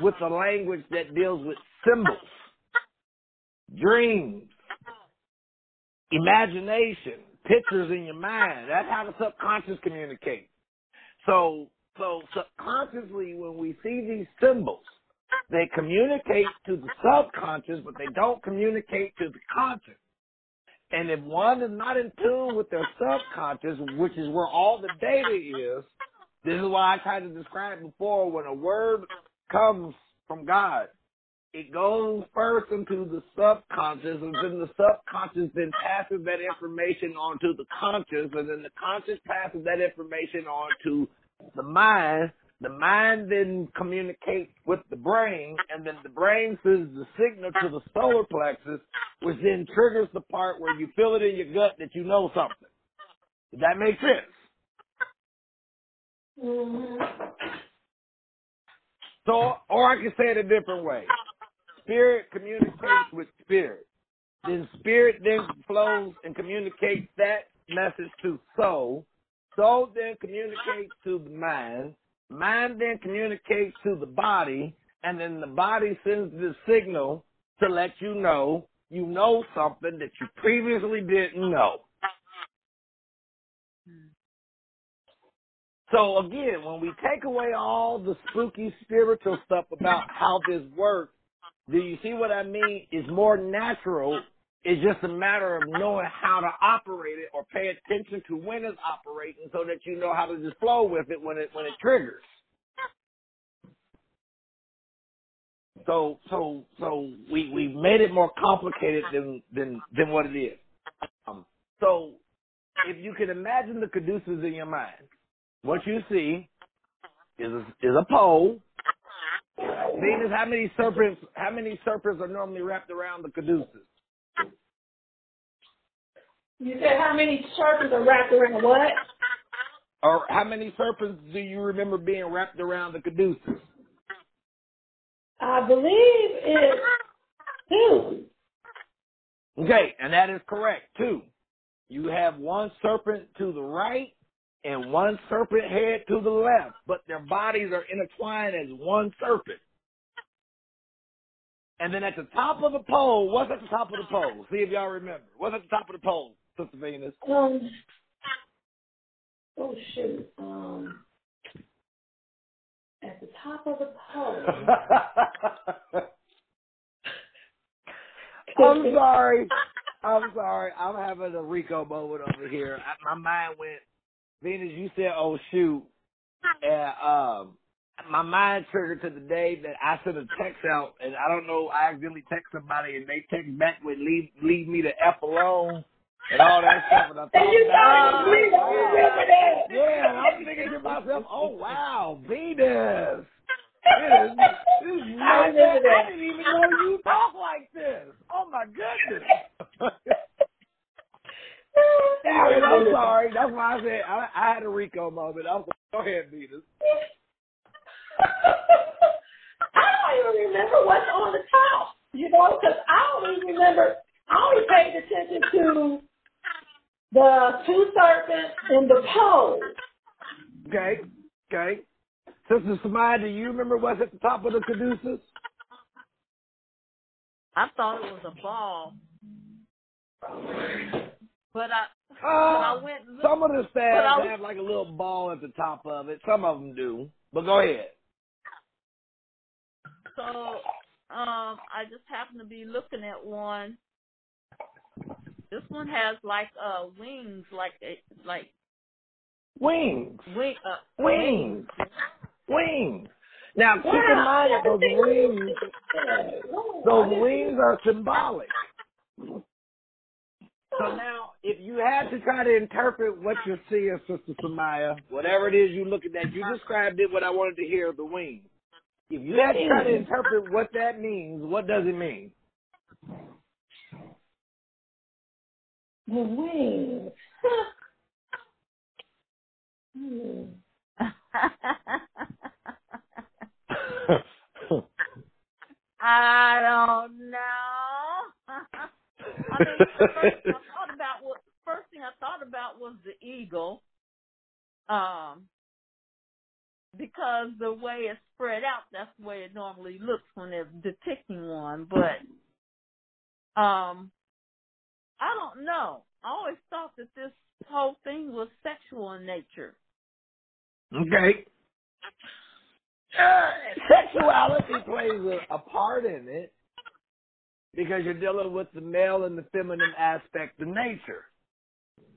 with a language that deals with symbols, dreams, imagination, pictures in your mind. That's how the subconscious communicates. So, so subconsciously, when we see these symbols, they communicate to the subconscious, but they don't communicate to the conscious. And if one is not in tune with their subconscious, which is where all the data is, this is why I tried to describe before when a word comes from God, it goes first into the subconscious, and then the subconscious then passes that information on to the conscious, and then the conscious passes that information on to the mind. The mind then communicates with the brain, and then the brain sends the signal to the solar plexus, which then triggers the part where you feel it in your gut that you know something. Does that make sense? Mm-hmm. So, or I can say it a different way. Spirit communicates with spirit. Then spirit then flows and communicates that message to soul. Soul then communicates to the mind. Mind then communicates to the body. And then the body sends the signal to let you know you know something that you previously didn't know. So again, when we take away all the spooky spiritual stuff about how this works, do you see what I mean? It's more natural. It's just a matter of knowing how to operate it or pay attention to when it's operating so that you know how to just flow with it when it when it triggers. So so so we we made it more complicated than than than what it is. Um, so if you can imagine the caduceus in your mind, what you see is a, is a pole. Venus, how many serpents? How many serpents are normally wrapped around the caduceus? You said how many serpents are wrapped around what? Or how many serpents do you remember being wrapped around the caduceus? I believe it's two. Okay, and that is correct. Two. You have one serpent to the right and one serpent head to the left, but their bodies are intertwined as one serpent. And then at the top of the pole, what's at the top of the pole? See if y'all remember. What's at the top of the pole, Sister Venus? Um. Oh shoot. Um. At the top of the pole. I'm sorry. I'm sorry. I'm having a Rico moment over here. I, my mind went, Venus, you said, oh, shoot. And um, my mind triggered to the day that I sent a text out, and I don't know, I accidentally text somebody, and they text back with, leave, leave me the F alone and all that stuff. And I thought, And you it was me, I remember that. Yeah, and I'm thinking to myself, oh, wow, Venus. Venus, this is I. I didn't even know you talk like this. Oh, my goodness. Anyways, I'm sorry. That's why I said I, I had a Rico moment. I'm sorry. Go ahead, Venus. I don't even remember what's on the top, you know, because I don't even remember. I only paid attention to the two serpents and the pole. Okay, okay. Sister Samaya, do you remember what's at the top of the caduceus? I thought it was a ball, but I Uh, but I went. and looked- some of the I- have like a little ball at the top of it. Some of them do. But go ahead. So um, I just happened to be looking at one. This one has like uh wings, like like Wings. wing uh, Wings. Wings. Now keep in mind that those wings those wings are symbolic. So now, if you had to try to interpret what you're seeing, Sister Samaya, whatever it is you're looking at, you described it what I wanted to hear, the wings. If you had to try to interpret what that means, what does it mean? The wings. Hmm. I don't know. I mean, first thing I thought about was first thing I thought about was the eagle, um, because the way it's spread out, that's the way it normally looks when they're depicting one. But um, I don't know. I always thought that this whole thing was sexual in nature. okay. Uh, sexuality plays a, a part in it because you're dealing with the male and the feminine aspect of nature.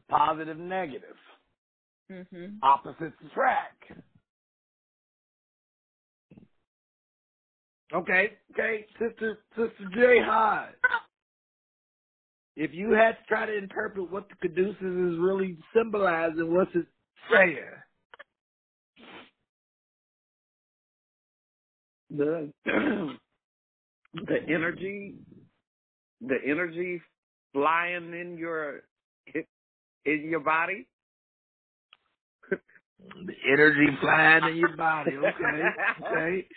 Positive, negative. Mhm. opposites attract. Okay, okay, Sister Sister J Hyde. If you had to try to interpret what the caduceus is really symbolizing, what's it saying? The the energy, the energy flying in your in your body. The energy flying in your body. Okay, okay,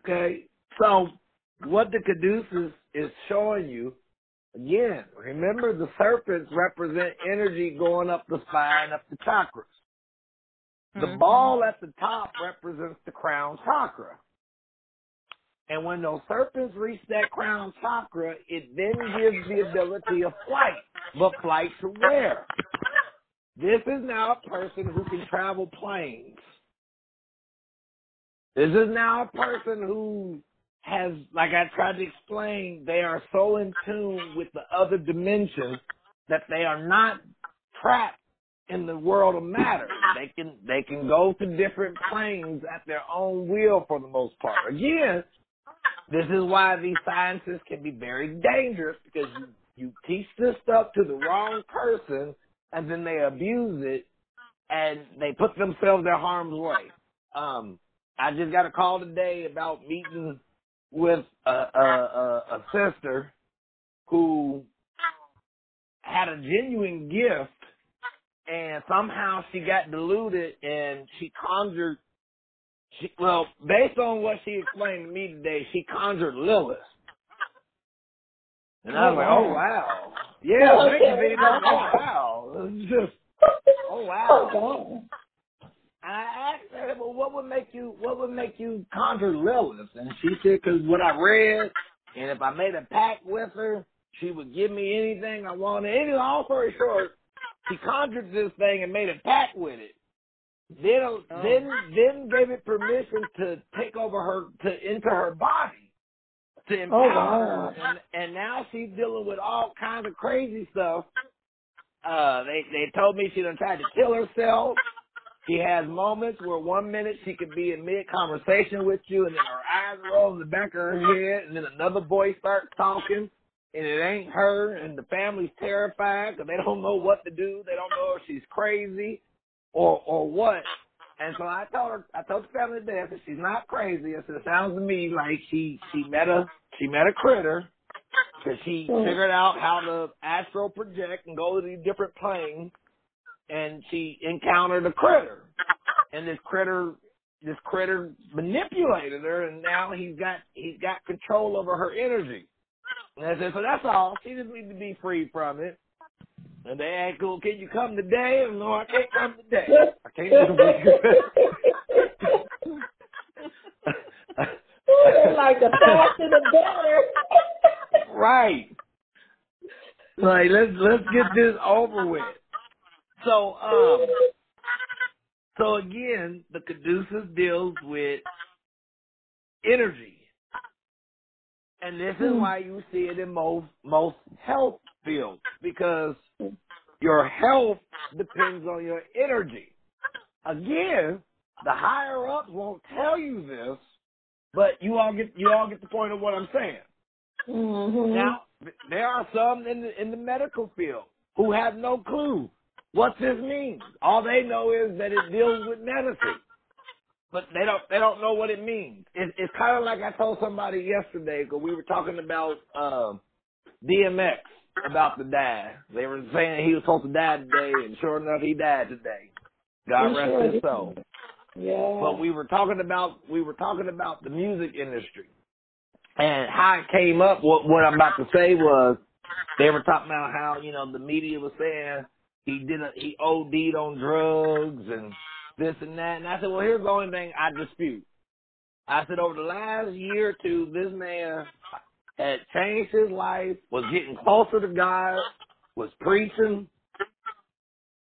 okay. So, what the caduceus is showing you, again, remember the serpents represent energy going up the spine, up the chakras. The Mhm. ball at the top represents the crown chakra. And when those serpents reach that crown chakra, it then gives the ability of flight. But flight to where? This is now a person who can travel planes. This is now a person who has, like I tried to explain, they are so in tune with the other dimensions that they are not trapped in the world of matter. They can they can go to different planes at their own will for the most part. Again, this is why these sciences can be very dangerous because you, you teach this stuff to the wrong person and then they abuse it and they put themselves in harm's way. Um, I just got a call today about meeting with a, a, a, a sister who had a genuine gift and somehow she got deluded and she conjured she well, based on what she explained to me today, she conjured Lilith. And I was like, Oh wow. Yeah, thank you, baby. Oh wow. Just oh Oh, wow. And I asked her, well, what would make you, what would make you conjure Lilith? And she said, because what I read, and if I made a pact with her, she would give me anything I wanted. Any long story short, she conjured this thing and made a pact with it. Then, Oh. then, then gave it permission to take over her, to into her body, to empower wow. her. And, and now she's dealing with all kinds of crazy stuff. Uh, they they told me she done tried to kill herself. She has moments where one minute she could be in mid conversation with you, and then her eyes roll in the back of her head, and then another boy starts talking, and it ain't her, and the family's terrified because they don't know what to do. They don't know if she's crazy or or what. And so I told her, I told the family I said she's not crazy. I said it sounds to me like she she met a she met a critter. Because she mm. figured out how to astral project and go to these different planes and she encountered a critter, and this critter, this critter manipulated her, and now he's got he's got control over her energy. And I said, so that's all. She just needs to be free from it. And they asked, well, can you come today? And no, I can't come today. I can't come today. like the faster the better. right. Like let's let's get this over with. So um so again, the caduceus deals with energy. And this is why you see it in most most health fields because your health depends on your energy. Again, the higher ups won't tell you this, but you all get you all get the point of what I'm saying. Mm-hmm. Now, there are some in the in the medical field who have no clue what this means. All they know is that it deals with medicine, but they don't they don't know what it means. It, it's kind of like I told somebody yesterday because we were talking about um, DMX about to die. They were saying he was supposed to die today, and sure enough, he died today. God He rest sure his soul. Yeah. But we were talking about we were talking about the music industry and how it came up. What what I'm about to say was they were talking about how you know the media was saying he did a, he OD'd on drugs and this and that. And I said, well, here's the only thing I dispute. I said over the last year or two, this man had changed his life, was getting closer to God, was preaching,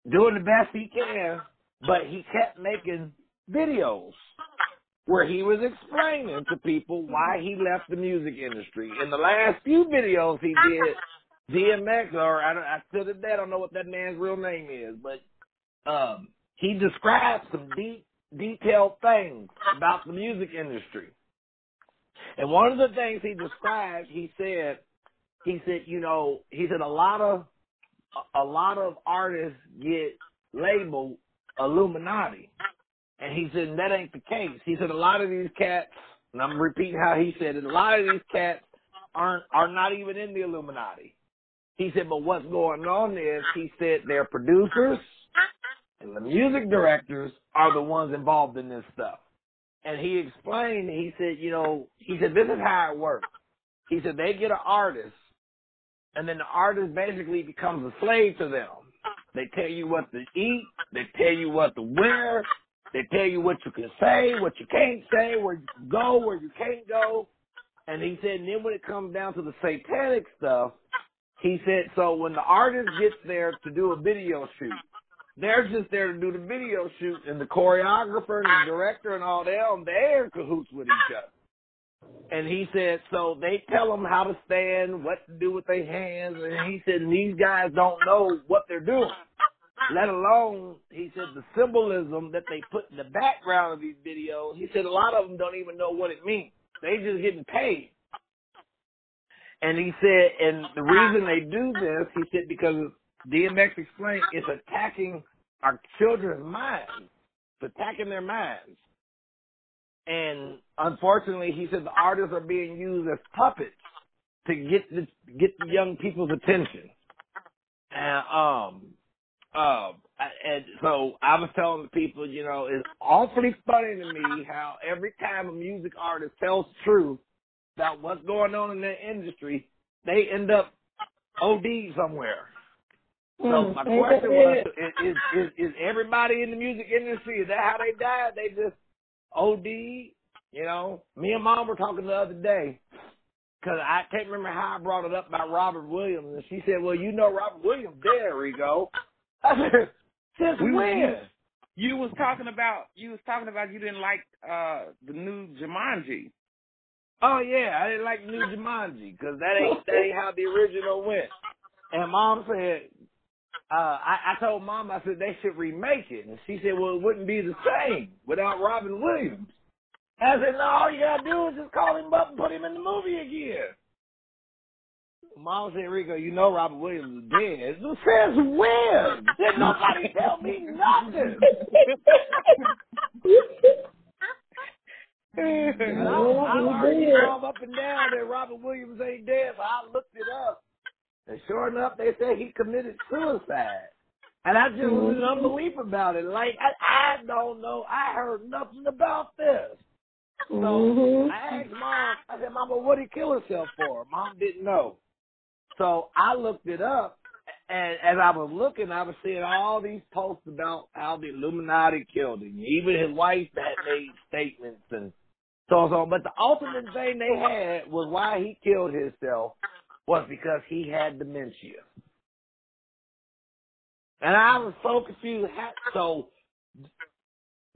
doing the best he can, but he kept making videos where he was explaining to people why he left the music industry. In the last few videos he did, DMX, or I, don't, I day I don't know what that man's real name is, but um, he described some deep, detailed things about the music industry. And one of the things he described, he said, he said, you know, he said a lot of a lot of artists get labeled Illuminati. And he said, that ain't the case. He said, a lot of these cats, and I'm repeating how he said it, a lot of these cats aren't, are not even in the Illuminati. He said, but what's going on is, he said, their producers and the music directors are the ones involved in this stuff. And he explained, he said, you know, he said, this is how it works. He said, they get an artist, and then the artist basically becomes a slave to them. They tell you what to eat, they tell you what to wear, they tell you what you can say, what you can't say, where you can go, where you can't go. And he said, and then when it comes down to the satanic stuff, he said, so when the artist gets there to do a video shoot, they're just there to do the video shoot, and the choreographer and the director and all them, they're cahoots with each other. And he said, so they tell them how to stand, what to do with their hands, and he said, and these guys don't know what they're doing. Let alone, he said, the symbolism that they put in the background of these videos. He said a lot of them don't even know what it means. They just getting paid. And he said, and the reason they do this, he said, because DMX explained, it's attacking our children's minds. It's attacking their minds. And unfortunately, he said the artists are being used as puppets to get the get the young people's attention. And um, uh, and so I was telling the people, you know, it's awfully funny to me how every time a music artist tells the truth about what's going on in their industry, they end up OD somewhere. So Mm, my question was: is is is everybody in the music industry? Is that how they died? They just OD? You know, me and mom were talking the other day because I can't remember how I brought it up about Robin Williams, and she said, "Well, you know Robin Williams, there we go." I said, "Since We- when?" You was talking about you was talking about you didn't like uh the new Jumanji. Oh yeah, I didn't like the New Jumanji because that ain't that ain't how the original went. And mom said, uh, I, I told mom, I said they should remake it, and she said, well, it wouldn't be the same without Robin Williams. I said, no, all you gotta do is just call him up and put him in the movie again. Mom said, Rico, you know Robin Williams is dead. Since when? Did nobody tell me nothing? And I, I argued mom up and down that Robin Williams ain't dead, so I looked it up. And sure enough, they said he committed suicide. And I just was in unbelief about it. Like, I, I don't know. I heard nothing about this. So Mhm. I asked mom, I said, Mama, what did he kill himself for? Mom didn't know. So I looked it up and as I was looking, I was seeing all these posts about how the Illuminati killed him. Even his wife had made statements and so on. So, but the ultimate thing they had was why he killed himself was because he had dementia. And I was so confused. So,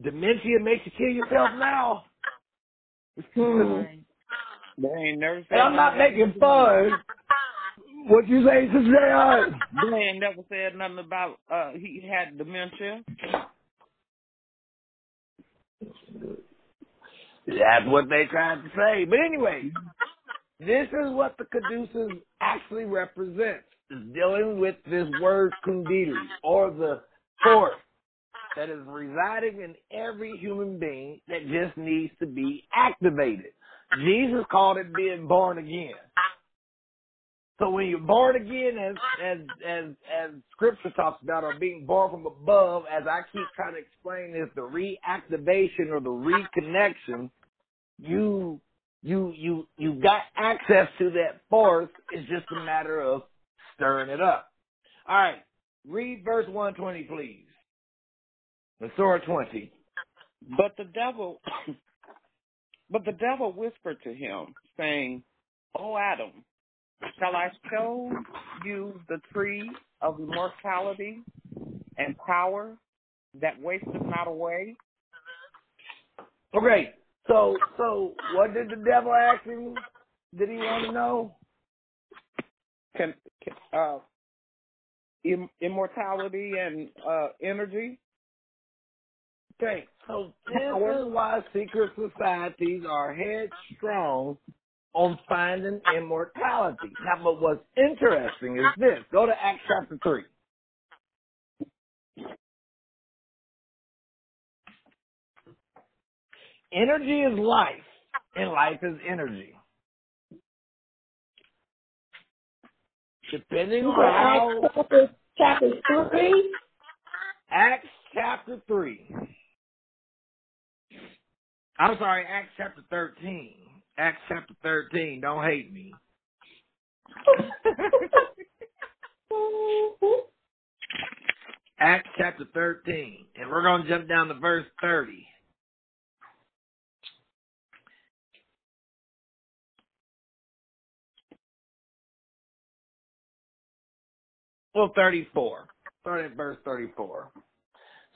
dementia makes you kill yourself now? Hmm. They ain't never said And I'm not making fun. What you say, Sister Jayon? They ain't never said nothing about uh he had dementia. That's what they tried to say. But anyway, this is what the caduceus actually represents. Is dealing with this word kundalini, or the force that is residing in every human being that just needs to be activated. Jesus called it being born again. So when you're born again, as as as as Scripture talks about, or being born from above, as I keep trying to explain, is the reactivation or the reconnection. You you you you got access to that force. It's just a matter of stirring it up. All right, read verse one twenty, please. The twenty. But the devil but the devil whispered to him, saying, O Adam, shall I show you the tree of immortality and power that wasteth not away? Okay, so so what did the devil ask him? Did he want to know? Can, can uh Im- immortality and uh energy? Okay, so this is why secret societies are headstrong on finding immortality. Now, but what's interesting is this. Go to Acts chapter 3. Energy is life, and life is energy. Depending on how Acts chapter, chapter three. Acts chapter 3. I'm sorry, Acts chapter 13. Acts chapter 13. Don't hate me. Acts chapter 13. And we're going to jump down to verse 30. Well, 34. Start at verse 34.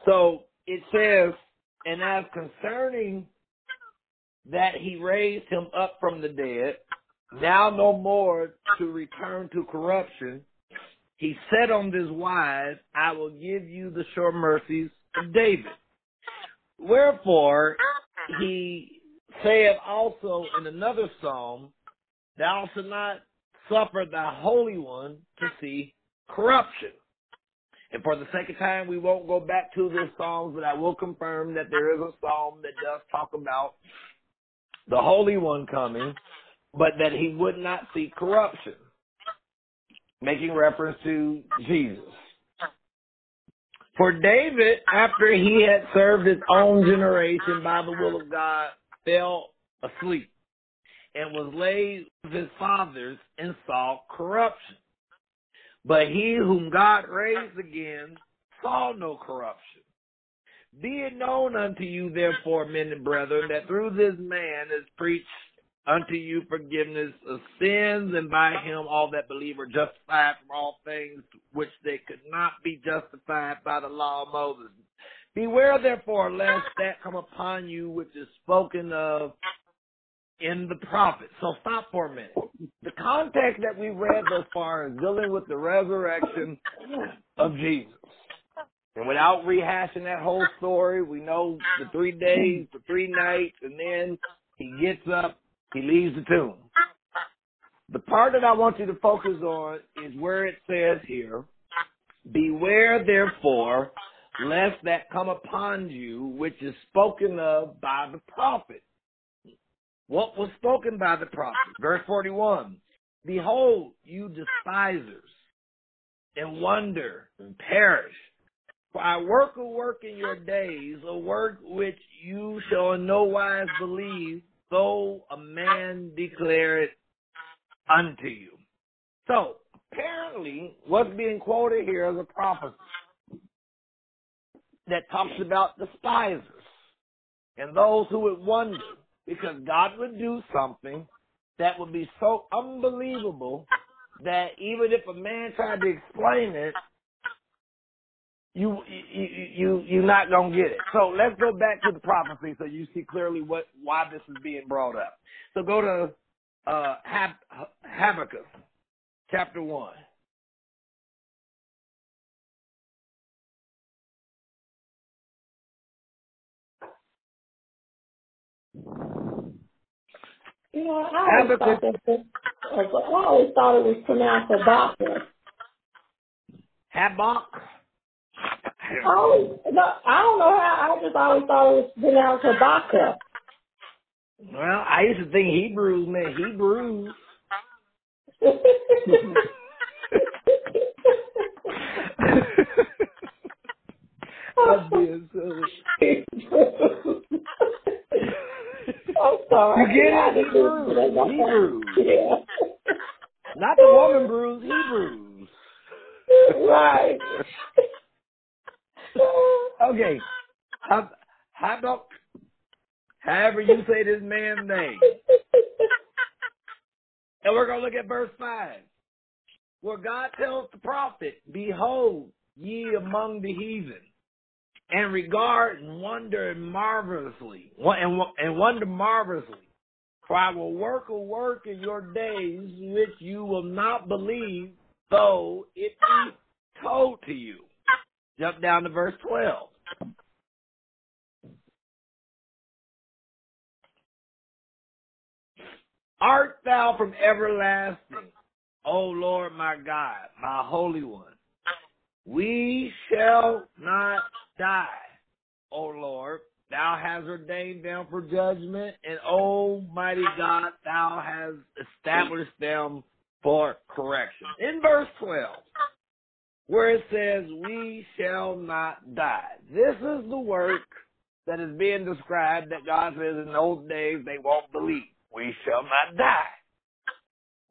So it says, and as concerning that he raised him up from the dead, now no more to return to corruption, he said on this wise, I will give you the sure mercies of David. Wherefore he saith also in another psalm, Thou shalt not suffer thy Holy One to see corruption. And for the second time, we won't go back to this psalm, but I will confirm that there is a psalm that does talk about the Holy One coming, but that he would not see corruption, making reference to Jesus. For David, after he had served his own generation by the will of God, fell asleep and was laid with his fathers and saw corruption. But he whom God raised again saw no corruption. Be it known unto you, therefore, men and brethren, that through this man is preached unto you forgiveness of sins, and by him all that believe are justified from all things which they could not be justified by the law of Moses. Beware therefore lest that come upon you which is spoken of in the prophet. So stop for a minute. The context that we read thus far is dealing with the resurrection of Jesus. And without rehashing that whole story, we know the three days, the three nights, and then he gets up, he leaves the tomb. The part that I want you to focus on is where it says here, Beware therefore lest that come upon you which is spoken of by the prophet. What was spoken by the prophet? Verse 41. Behold, you despisers, and wonder and perish. For I work a work in your days, a work which you shall in no wise believe, though a man declare it unto you. So, apparently, what's being quoted here is a prophecy that talks about despisers and those who would wonder because God would do something that would be so unbelievable that even if a man tried to explain it, you you you you're not gonna get it. So let's go back to the prophecy so you see clearly what why this is being brought up. So go to uh Hab- Habakkuk chapter one. You know, I always thought that this, I always thought it was pronounced Habakkuk. Habak. I always, no, I don't know how. I just always thought it was pronounced Habakkuk. Well, I used to think Hebrews meant Hebrews. That's being silly. I'm sorry. You get it? Hebrews. Hebrews. Yeah. Not the woman brews, Hebrews. right. Okay. How, how about, however you say this man's name. And we're going to look at verse 5. Where God tells the prophet, Behold, ye among the heathen, and regard and wonder marvelously, and, wonder marvelously. For I will work a work in your days which you will not believe, though it be told to you. Jump down to verse 12. Art thou from everlasting, O Lord my God, my Holy One? We shall not die, O Lord. Thou hast ordained them for judgment, and O Almighty God, thou hast established them for correction. In verse 12, where it says, We shall not die. This is the work that is being described that God says in those days they won't believe. We shall not die.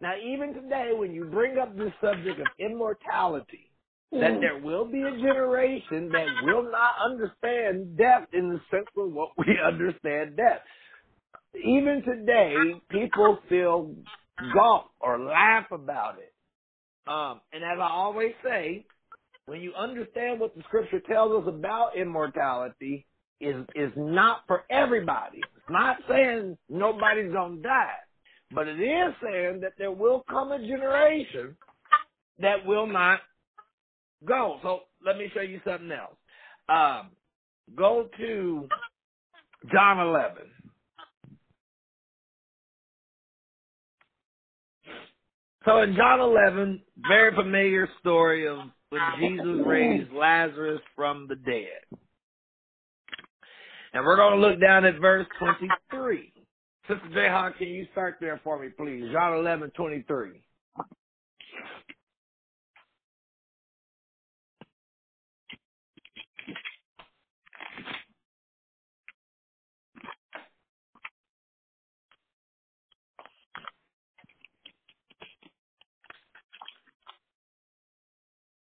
Now, even today, when you bring up this subject of immortality, that there will be a generation that will not understand death in the sense of what we understand death. Even today, people feel gawk or laugh about it. Um, and as I always say, when you understand what the scripture tells us about immortality, is is not for everybody. It's not saying nobody's gonna die, but it is saying that there will come a generation that will not go. So let me show you something else. Um, go to John 11. So in John 11, very familiar story of when Jesus raised Lazarus from the dead. And we're going to look down at verse 23. Sister Jayhan, can you start there for me, please? John 11, 23.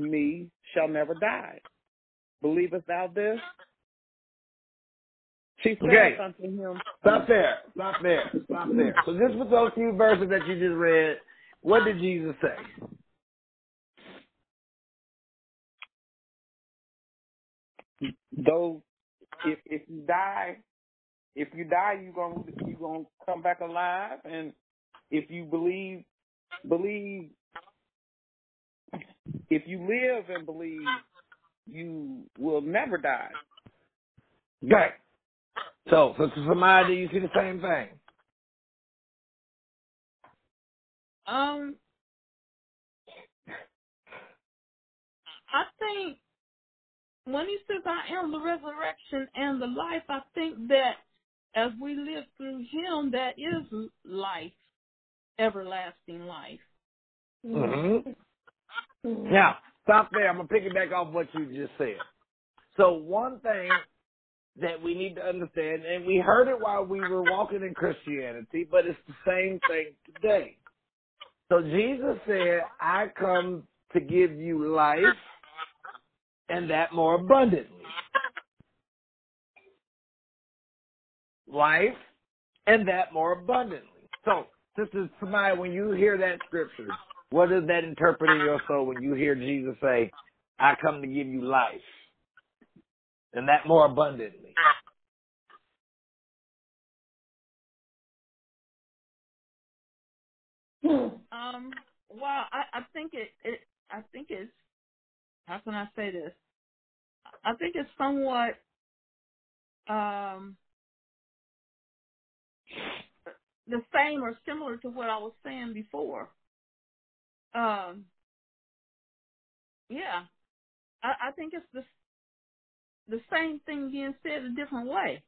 me shall never die. Believest thou this? She said Okay. unto him, Stop there. Stop there. Stop there. So just with those few verses that you just read, what did Jesus say? though if if you die if you die you gonna you gonna come back alive and if you believe believe if you live and believe you will never die Okay. So, Sister Samaya, do you see the same thing? Um, I think when he says, I am the resurrection and the life, I think that as we live through him, that is life, everlasting life. Mm-hmm. Mm-hmm. Now, stop there. I'm going to piggyback off what you just said. So, one thing that we need to understand, and we heard it while we were walking in Christianity, but it's the same thing today. So, Jesus said, I come to give you life and that more abundantly. Life and that more abundantly. So, Sister Samaya, when you hear that scripture, what does that interpret in your soul when you hear Jesus say, I come to give you life and that more abundantly? Um, well, I, I think it, it, I think it's, how can I say this? I think it's somewhat, um, the same or similar to what I was saying before. Um, yeah, I, I think it's the the same thing being said a different way.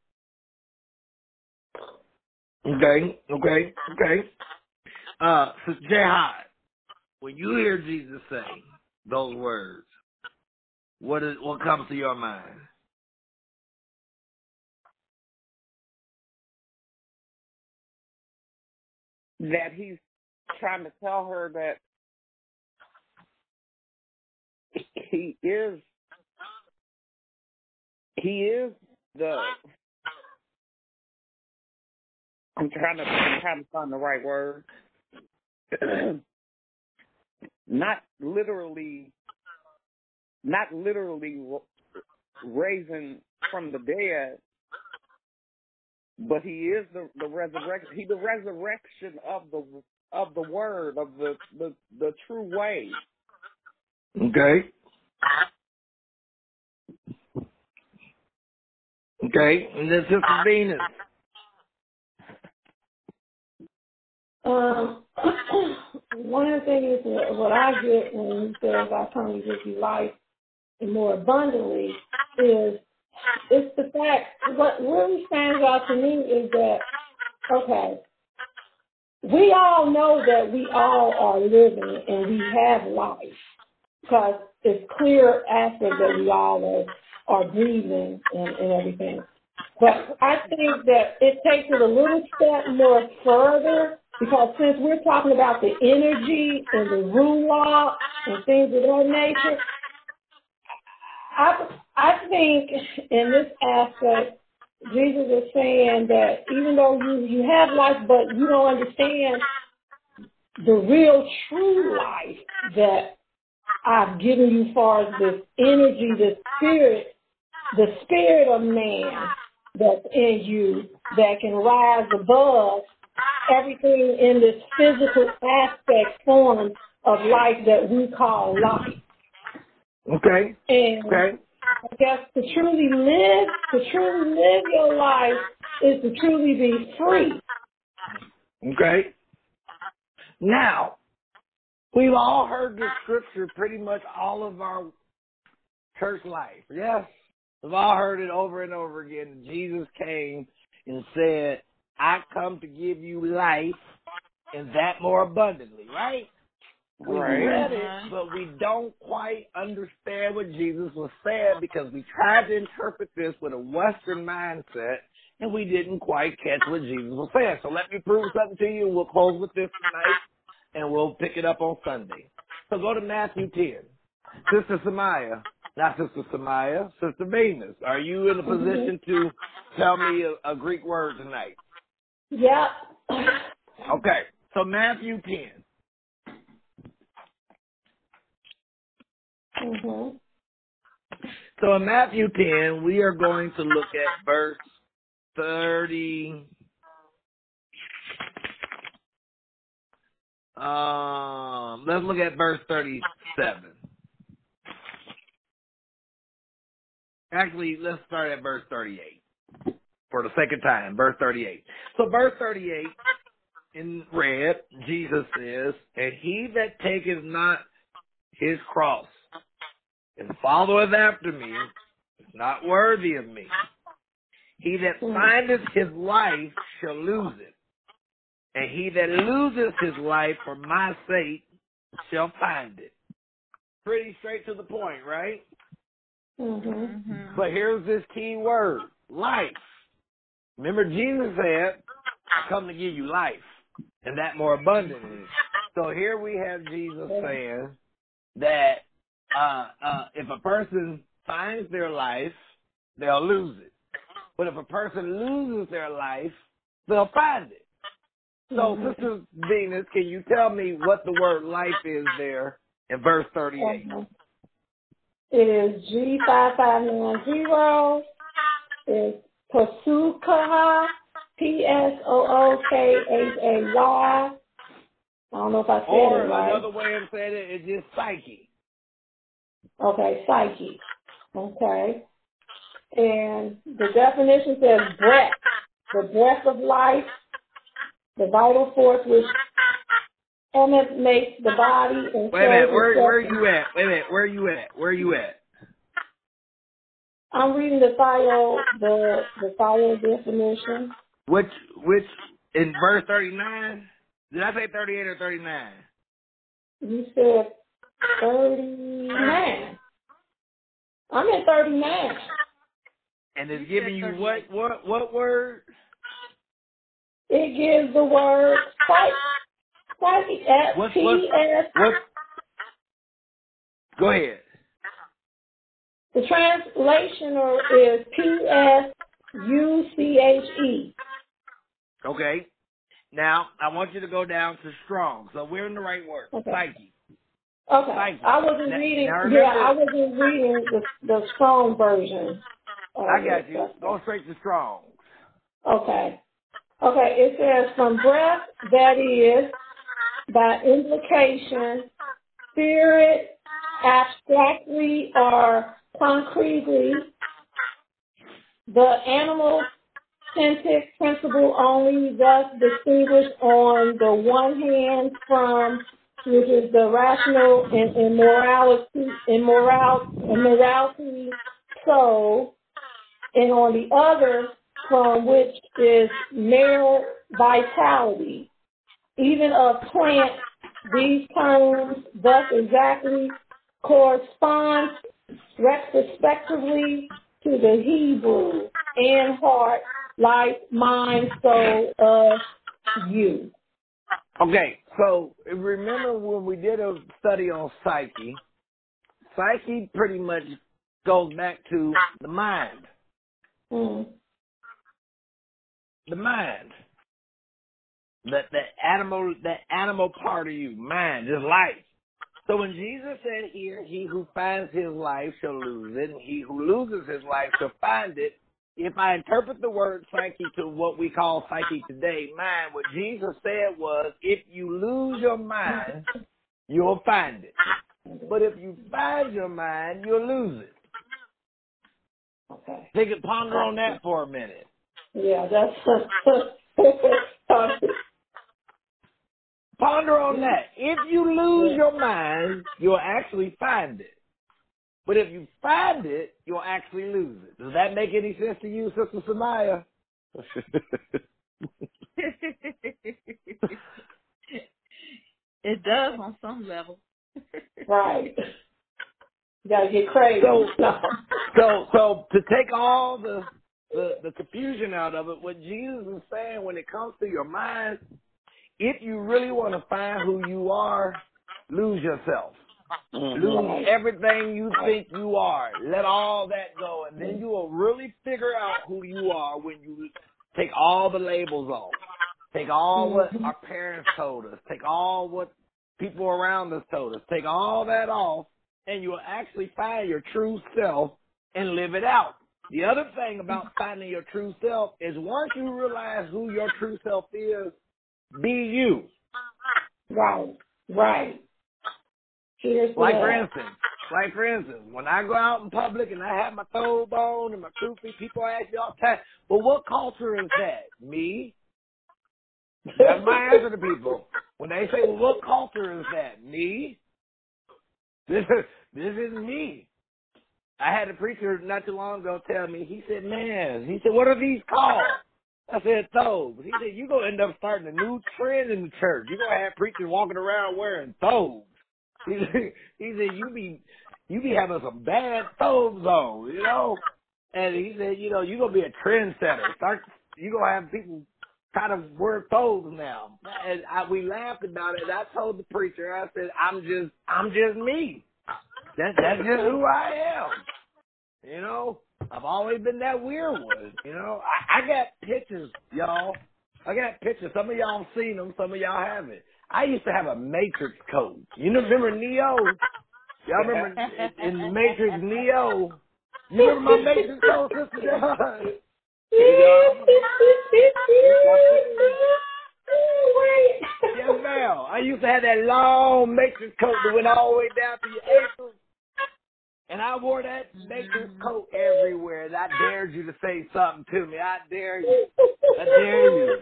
Okay, okay, okay. Uh, so Jihad, when you hear Jesus say those words, what is what comes to your mind? That he's trying to tell her that he is he is the I'm trying to I'm trying to find the right word. not literally not literally raising from the dead, but he is the the resurrection. He the resurrection of the of the word of the the the true way. Okay. Okay, and this is Venus. Um, one of the things that what I get when he says I come to give you life and more abundantly is it's the fact what really stands out to me is that okay, we all know that we all are living and we have life because it's clear aspect that we all are, breathing and, everything. But I think that it takes it a little step more further because since we're talking about the energy and the ruach and things of that nature, I I think in this aspect, Jesus is saying that even though you you have life, but you don't understand the real true life that I've given you, far as this energy, the spirit, the spirit of man that's in you that can rise above everything in this physical aspect form of life that we call life. Okay. And Okay. I guess to truly live, to truly live your life is to truly be free. Okay. Now, we've all heard this ah. scripture pretty much all of our church life. Yes. We've all heard it over and over again. Jesus came and said, I come to give you life and that more abundantly, right? We Right. read it, mm-hmm. but we don't quite understand what Jesus was saying because we tried to interpret this with a Western mindset and we didn't quite catch what Jesus was saying. So let me prove something to you and we'll close with this tonight and we'll pick it up on Sunday. So go to Matthew 10. Sister Samaya, not Sister Samaya, Sister Venus, are you in a position to tell me a, a Greek word tonight? Yep. Okay, so Matthew 10. hmm So in Matthew 10, we are going to look at verse 30. Um, let's look at verse 37. Actually, let's start at verse 38 for the second time. Verse 38. So verse 38 in red, Jesus says, And he that taketh not his cross and followeth after me is not worthy of me. He that findeth his life shall lose it, and he that loses his life for my sake shall find it. Pretty straight to the point, right? Mm-hmm. Mhm. But here's this key word life. Remember, Jesus said, I come to give you life, and that more abundantly. So here we have Jesus saying that uh, uh, if a person finds their life, they'll lose it. But if a person loses their life, they'll find it. So, Mhm. Sister Venus, can you tell me what the word life is there in verse 38? Mhm. It is G five five nine zero. It's Pasukaha, P S O O K H A Y. I don't know if I said Or it right. another way of saying it is just psyche. Okay, psyche. Okay. And the definition says breath, the breath of life, the vital force which animates the body and Wait a minute, where where you at? Wait a minute, where are you at? Where are you at? I'm reading the file, the the file definition. Which which in verse thirty nine? Did I say thirty eight or thirty nine? You said 39. I'm at 39. And it's You giving you what what what word? It gives the word psych, psyche, What's- what's-? Go ahead. The translation is P-S-U-C-H-E. Okay. Now I want you to go down to strong. So we're in the right word. Okay. Psyche. Okay. Psyche. I wasn't Now- reading, now yeah, I wasn't reading the, the strong version. I got you. Go straight to strong. Okay. Okay, it says from breath, that is, by implication, spirit, abstractly or concretely, the animal synthetic principle only thus distinguished on the one hand from which is the rational and immorality, immoral, immorality soul, and on the other from which is male vitality. Even of plants, these terms thus exactly correspond retrospectively to the Hebrew and heart, life, mind, soul of you. Okay, so remember when we did a study on psyche, psyche pretty much goes back to the mind. Mm. The mind. That that animal that animal part of you, mind, is life. So when Jesus said here, he who finds his life shall lose it, and he who loses his life shall find it. If I interpret the word psyche to what we call psyche today, mind, what Jesus said was, if you lose your mind, you'll find it. But if you find your mind, you'll lose it. Okay. Think and ponder on that for a minute. Yeah, that's Ponder on that. If you lose your mind, you'll actually find it. But if you find it, you'll actually lose it. Does that make any sense to you, Sister Samaya? it does on some level. right. You gotta get crazy. So- so, so to take all the, the the confusion out of it, what Jesus is saying when it comes to your mind, if you really want to find who you are, lose yourself. Mm-hmm. Lose everything you think you are. Let all that go, and then you will really figure out who you are when you take all the labels off. Take all what mm-hmm. our parents told us. Take all what people around us told us. Take all that off, and you'll actually find your true self and live it out. The other thing about finding your true self is once you realize who your true self is, be you. Right. Right. Here's Like for instance, like for instance, when I go out in public and I have my thobe and my kufi, people ask me all the time, "Well, what culture is that?" Me. That's my answer to people when they say, "Well, what culture is that?" Me. This is this is me. I had a preacher not too long ago tell me, he said, man, he said, what are these called? I said, thobes. He said, you're going to end up starting a new trend in the church. You're going to have preachers walking around wearing thobes. He said, he said, you be, you be having some bad thobes on, you know? And he said, you know, you're going to be a trendsetter. Start, you're going to have people kind of wear thobes now. And I, we laughed about it. And I told the preacher, I said, I'm just, I'm just me. That, that's just who I am. You know, I've always been that weird one. You know, I, I got pictures, y'all. I got pictures. Some of y'all seen them. Some of y'all haven't. I used to have a Matrix coat. You know, remember Neo? Y'all remember in, Matrix Neo? You remember my Matrix coat, Sister John? yes, ma'am. I used to have that long Matrix coat that went all the way down to your ankles. And I wore that Matrix coat everywhere. And I dared you to say something to me. I dare you. I dare you.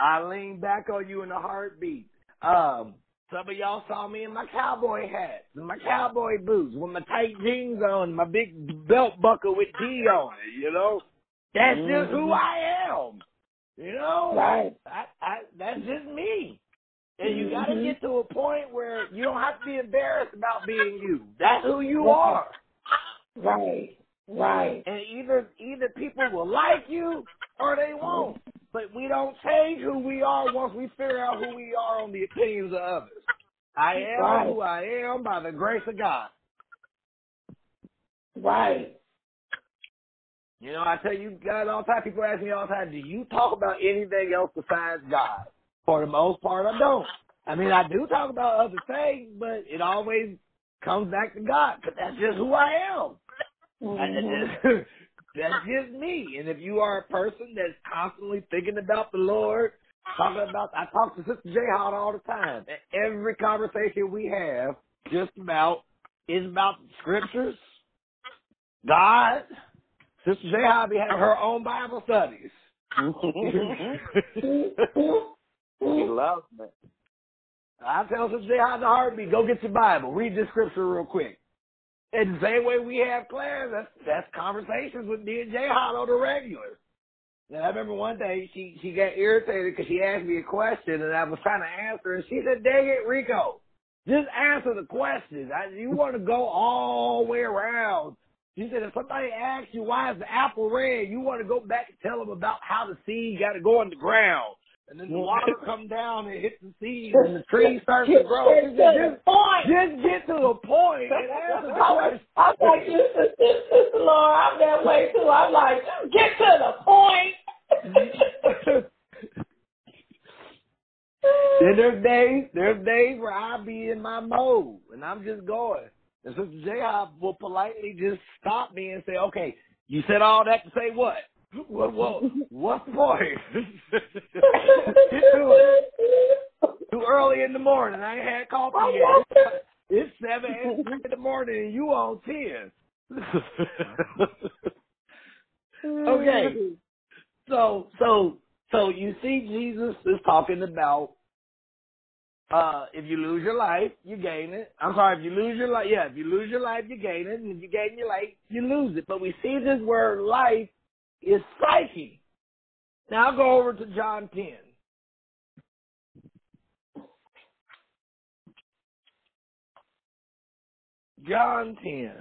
I lean back on you in a heartbeat. Um, some of y'all saw me in my cowboy hat, and my cowboy boots, with my tight jeans on, my big belt buckle with D on it. You know, that's mm-hmm. just who I am. You know, right? I, I, that's just me. And you got to mm-hmm. get to a point where you don't have to be embarrassed about being you. That's who you right. are. Right. Right. And either either people will like you or they won't. But we don't change who we are once we figure out who we are on the opinions of others. I am right. who I am by the grace of God. Right. You know, I tell you guys all the time, people ask me all the time, do you talk about anything else besides God? For the most part, I don't. I mean, I do talk about other things, but it always comes back to God because that's just who I am. Mm-hmm. that's just me. And if you are a person that's constantly thinking about the Lord, talking about, I talk to Sister J Hot all the time. And every conversation we have, just about, is about the scriptures, God. Sister J Hot be her uh-huh. own Bible studies. He loves me. I tell Sister J Hot the heartbeat, go get your Bible, read this scripture real quick. And the same way we have class, that's that's conversations with me and J Hot on the regular. And I remember one day she she got irritated because she asked me a question and I was trying to answer and she said, "Dang it, Rico, just answer the question. I, you want to go all the way around." She said, "If somebody asks you why is the apple red, you want to go back and tell them about how the seed got to go in the ground." And then the water come down and hit the seed and the tree starts to grow. Get to the point. Just get to the point and answer the question. I'm like, Sister, Sister Laura, I'm that way too. I'm like, get to the point. then there's days, there's days where I be in my mode and I'm just going. And Sister will politely just stop me and say, okay, you said all that to say what? What, what, what's the point? Too early in the morning. I ain't had coffee yet. It's seven in the morning and you on ten. okay. So so so you see Jesus is talking about uh if you lose your life, you gain it. I'm sorry, if you lose your life yeah, if you lose your life, you gain it, and if you gain your life, you lose it. But we see this word life is psyche. Now I'll go over to John 10. John 10.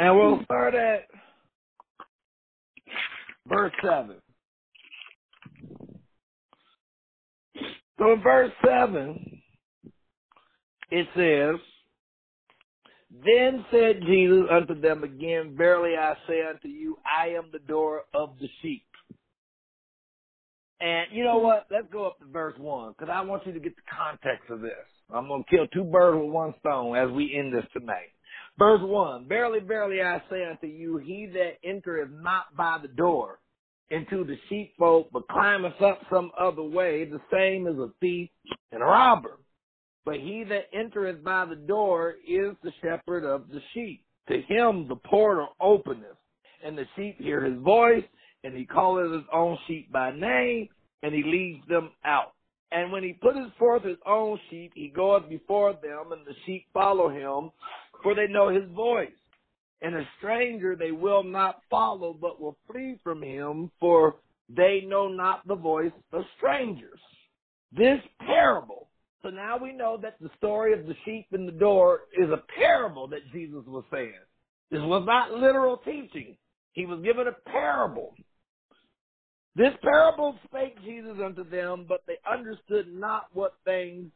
and we'll start at verse 7. So in verse 7, it says, then said Jesus unto them again, Verily I say unto you, I am the door of the sheep. And you know what? Let's go up to verse 1 because I want you to get the context of this. I'm going to kill two birds with one stone as we end this tonight. Verse 1 Verily, verily I say unto you, he that entereth not by the door into the sheepfold, but climbeth up some other way, the same is a thief and a robber. But he that entereth by the door is the shepherd of the sheep. To him the porter openeth, and the sheep hear his voice, and he calleth his own sheep by name, and he leads them out. And when he putteth forth his own sheep, he goeth before them, and the sheep follow him, for they know his voice. And a stranger they will not follow, but will flee from him, for they know not the voice of strangers. This parable. So now we know that the story of the sheep and the door is a parable that Jesus was saying. This was not literal teaching. He was given a parable. This parable spake Jesus unto them, but they understood not what things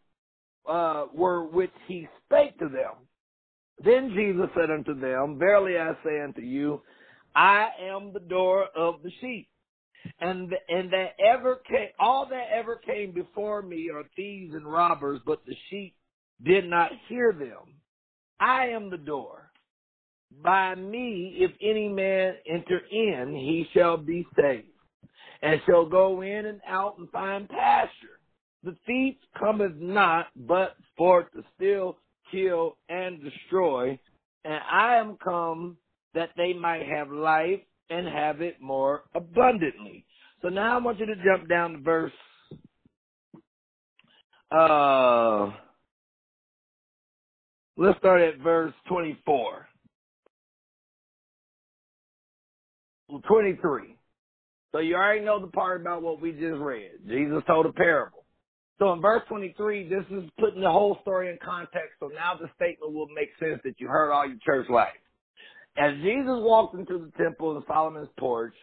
uh, were which he spake to them. Then Jesus said unto them, Verily I say unto you, I am the door of the sheep. And and that ever came, all that ever came before me are thieves and robbers, but the sheep did not hear them. I am the door. By me, if any man enter in, he shall be saved and shall go in and out and find pasture. The thief cometh not but for to steal, kill, and destroy. And I am come that they might have life and have it more abundantly. So now I want you to jump down to verse uh let's start at verse 24. 23. So you already know the part about what we just read. Jesus told a parable. So in verse 23, this is putting the whole story in context. So now the statement will make sense that you heard all your church life. As Jesus walked into the temple in Solomon's porch,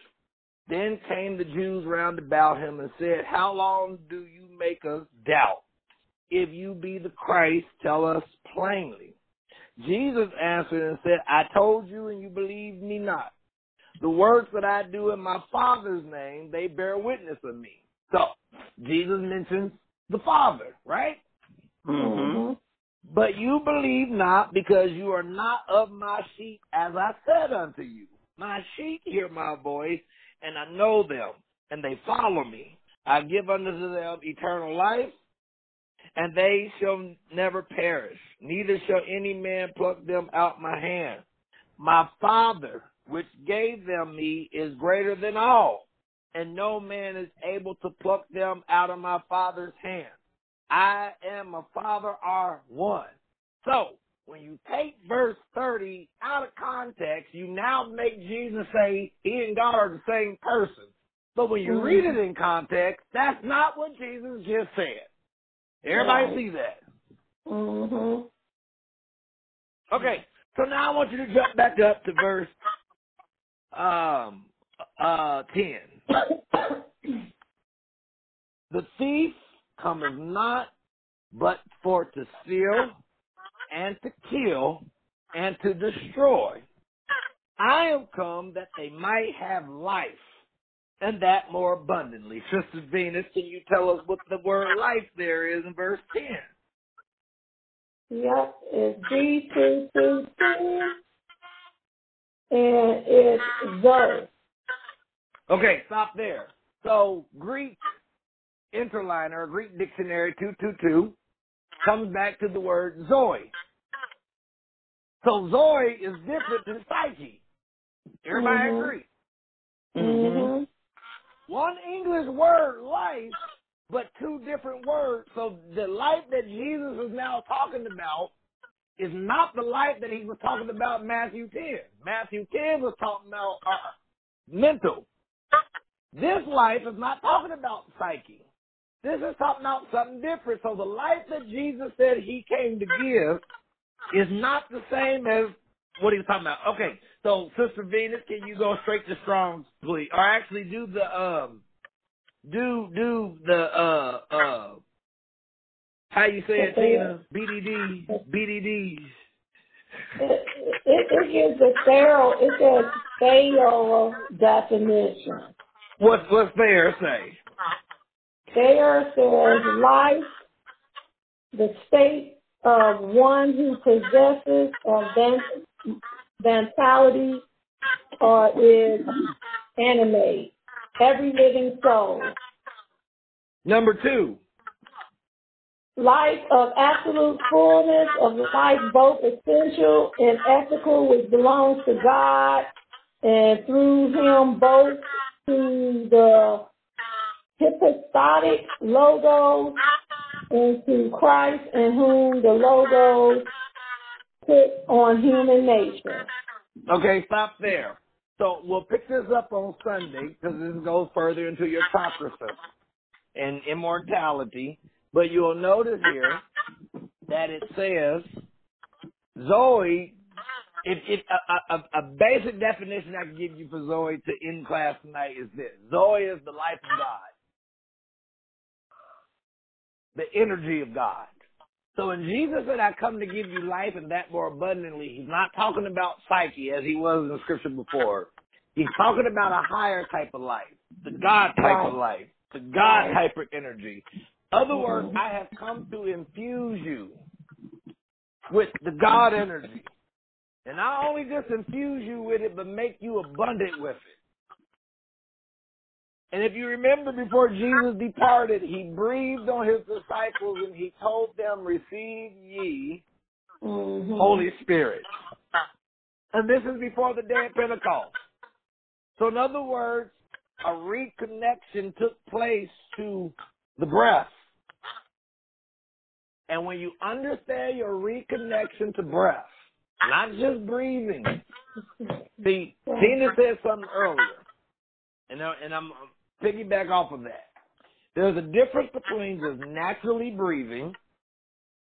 then came the Jews round about him and said, How long do you make us doubt? If you be the Christ, tell us plainly. Jesus answered and said, I told you and you believe me not. The works that I do in my Father's name, they bear witness of me. So, Jesus mentions the Father, right? Mm-hmm. But you believe not because you are not of my sheep as I said unto you. My sheep hear my voice and I know them and they follow me. I give unto them eternal life and they shall never perish. Neither shall any man pluck them out my hand. My Father which gave them me is greater than all, and no man is able to pluck them out of my Father's hand. I and my Father are one. So, when you take verse 30 out of context, you now make Jesus say he and God are the same person. But when you mm-hmm. read it in context, that's not what Jesus just said. Everybody right. see that? Mm-hmm. Okay, so now I want you to jump back up to verse um, uh, 10. the thief cometh not but for to steal and to kill and to destroy. I am come that they might have life and that more abundantly. Sister Venus, can you tell us what the word life there is in verse 10? Yep, it's two and it's Zoe. Okay, stop there. So Greek interlinear, Greek dictionary 222 comes back to the word Zoe. So Zoe is different than psyche. Everybody mm-hmm. agree? Mm-hmm. One English word, life, but two different words. So the life that Jesus is now talking about is not the life that he was talking about in Matthew 10. Matthew 10 was talking about uh, mental. This life is not talking about psyche. This is talking about something different. So the life that Jesus said he came to give is not the same as what he was talking about. Okay, so Sister Venus, can you go straight to Strong's, please? Or actually do the um do do the uh uh how you say it, Tina? BDD, BDDs. It, it, it gives a thorough, it says thorough definition. What's what's there say? There says life, the state of one who possesses a mentality or is animate. Every living soul. Number two life of absolute fullness, of life both essential and ethical, which belongs to God, and through Him both to the hypostatic logos into Christ in whom the logos put on human nature. Okay, stop there. So we'll pick this up on Sunday because this goes further into your chakra and immortality. But you'll notice here that it says Zoe. If, if a, a, a basic definition I can give you for Zoe to end class tonight is this: Zoe is the life of God, the energy of God. So when Jesus said, I come to give you life and that more abundantly, he's not talking about psyche as he was in the scripture before. He's talking about a higher type of life, the God type of life, the God type of energy. Other words, I have come to infuse you with the God energy. And not only just infuse you with it, but make you abundant with it. And if you remember before Jesus departed, he breathed on his disciples and he told them, receive ye Mm-hmm. Holy Spirit. And this is before the day of Pentecost. So in other words, a reconnection took place to the breath. And when you understand your reconnection to breath, not just breathing. See, Tina said something earlier, and, I, and I'm piggyback off of that. There's a difference between just naturally breathing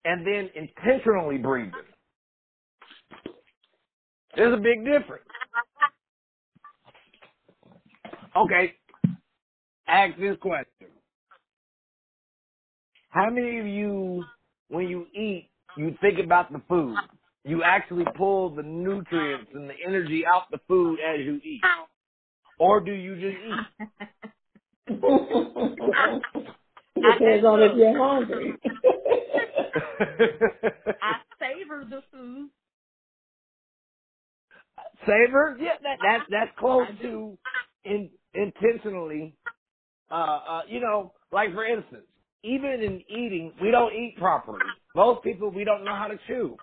and then intentionally breathing. There's a big difference. Okay, ask this question. How many of you, when you eat, you think about the food? You actually pull the nutrients and the energy out the food as you eat? Or do you just eat? Depends on if you're hungry. I savor the food. Savor? Yeah, that, that that's close to in, intentionally. Uh, uh, you know, like for instance, even in eating, we don't eat properly. Most people, we don't know how to chew.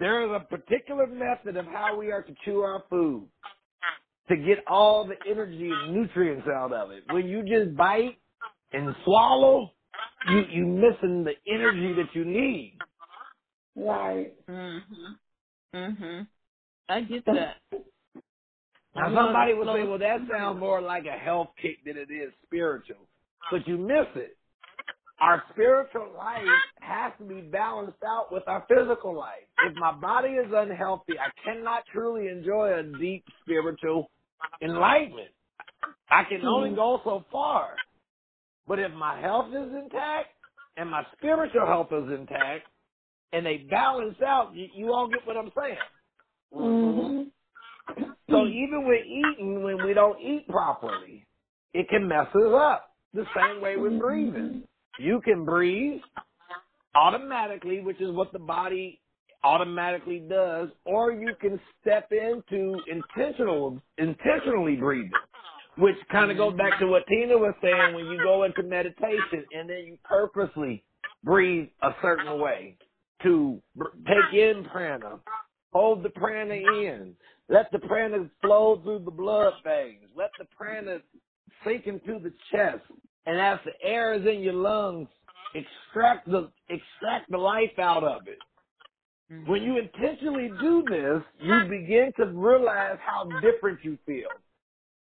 There is a particular method of how we are to chew our food to get all the energy and nutrients out of it. When you just bite and swallow, you you missing the energy that you need. right. Mhm. Mhm. I get that. Now somebody would say, well, that sounds more like a health kick than it is spiritual. But you miss it. Our spiritual life has to be balanced out with our physical life. If my body is unhealthy, I cannot truly enjoy a deep spiritual enlightenment. I can only go so far. But if my health is intact and my spiritual health is intact and they balance out, you, you all get what I'm saying. Mm-hmm. So even with eating, when we don't eat properly, it can mess us up. The same way with breathing. You can breathe automatically, which is what the body automatically does, or you can step into intentional, intentionally breathing, which kind of goes back to what Tina was saying when you go into meditation and then you purposely breathe a certain way to take in prana, hold the prana in, let the prana flow through the blood veins, let the prana sink into the chest, and as the air is in your lungs, extract the extract the life out of it. Mm-hmm. When you intentionally do this, you begin to realize how different you feel.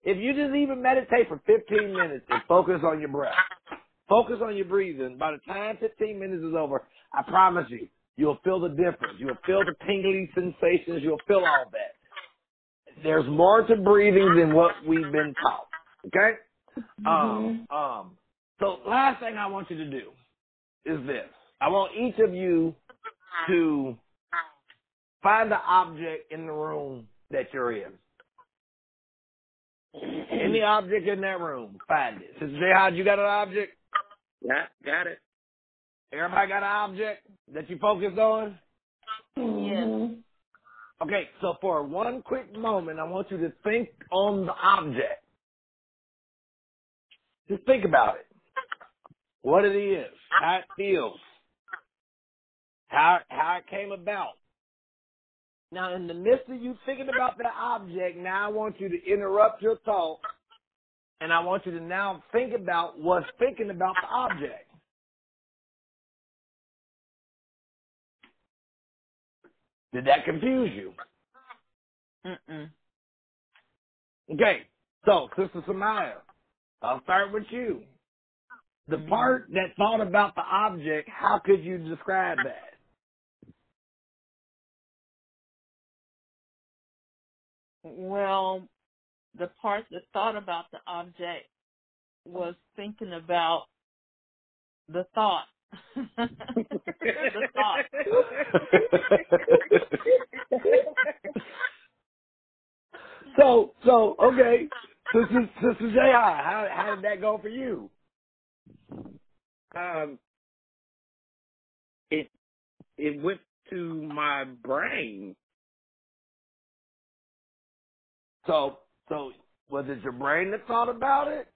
If you just even meditate for 15 minutes and focus on your breath, focus on your breathing, by the time 15 minutes is over, I promise you, you'll feel the difference. You'll feel the tingly sensations. You'll feel all that. There's more to breathing than what we've been taught. Okay? Um, um, so last thing I want you to do is this. I want each of you to find the object in the room that you're in. Any object in that room, find it. Sister Jihad, you got an object? Yeah, got it. Everybody got an object that you focused on? Mm-hmm. Okay, so for one quick moment, I want you to think on the object. Just think about it. What it is, how it feels, how how it came about. Now, in the midst of you thinking about that object, now I want you to interrupt your thought and I want you to now think about what's thinking about the object. Did that confuse you? Mm-mm. Okay, so Sister Samaya, I'll start with you. The Mhm. part that thought about the object, how could you describe that? Well, the part that thought about the object was thinking about the thought. the thought. so, so okay, Sister Sister J.I., how how did that go for you? um, it it went to my brain. So, so was it your brain that thought about it?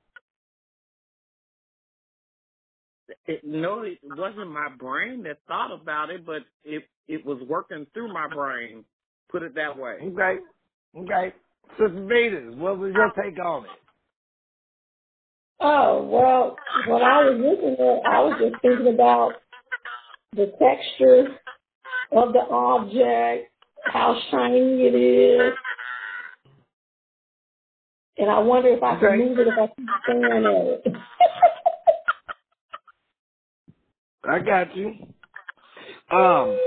It, no, it wasn't my brain that thought about it, but it it was working through my brain. Put it that way. Okay, okay. Sister Venus, what was your take on it? Oh, well, when I was looking at I was just thinking about the texture of the object, how shiny it is. And I wonder if I Okay. can move it if I keep staring at it. I got you. Um,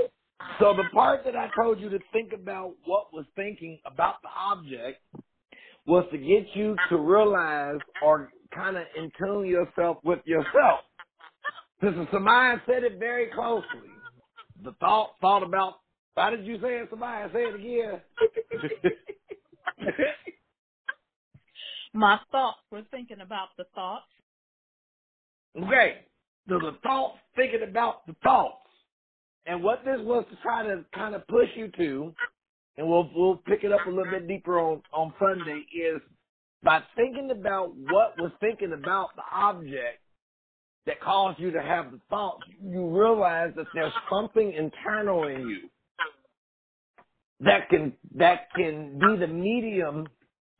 so the part that I told you to think about what was thinking about the object was to get you to realize or kind of in tune yourself with yourself. Sister Samaya said it very closely. The thought thought about how did you say it, Samaya? Say it again. My thoughts were thinking about the thoughts. Okay. So the thoughts thinking about the thoughts. And what this was to try to kind of push you to, and we'll we'll pick it up a little bit deeper on, on Sunday, is by thinking about what was thinking about the object that caused you to have the thoughts, you realize that there's something internal in you that can that can be the medium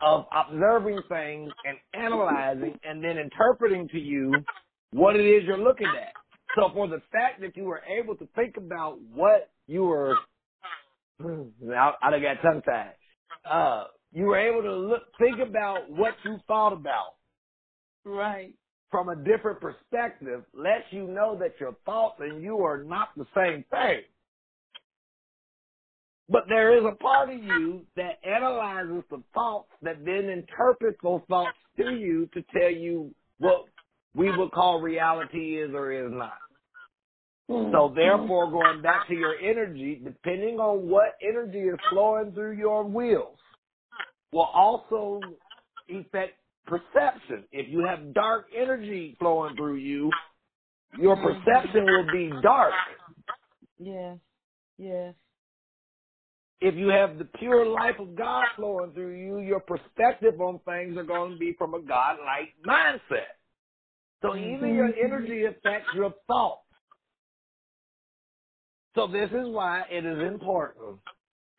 of observing things and analyzing and then interpreting to you what it is you're looking at. So for the fact that you were able to think about what you were, I, I done got tongue tied. Uh, you were able to look, think about what you thought about Right. from a different perspective lets you know that your thoughts and you are not the same thing. But there is a part of you that analyzes the thoughts that then interprets those thoughts to you to tell you what we would call reality is or is not. Hmm, so hmm. therefore, going back to your energy, depending on what energy is flowing through your wheels, will also affect perception. If you have dark energy flowing through you, your hmm. perception will be dark. Yes. Yes. If you have the pure life of God flowing through you, your perspective on things are going to be from a God-like mindset. So even your energy affects your thoughts. So this is why it is important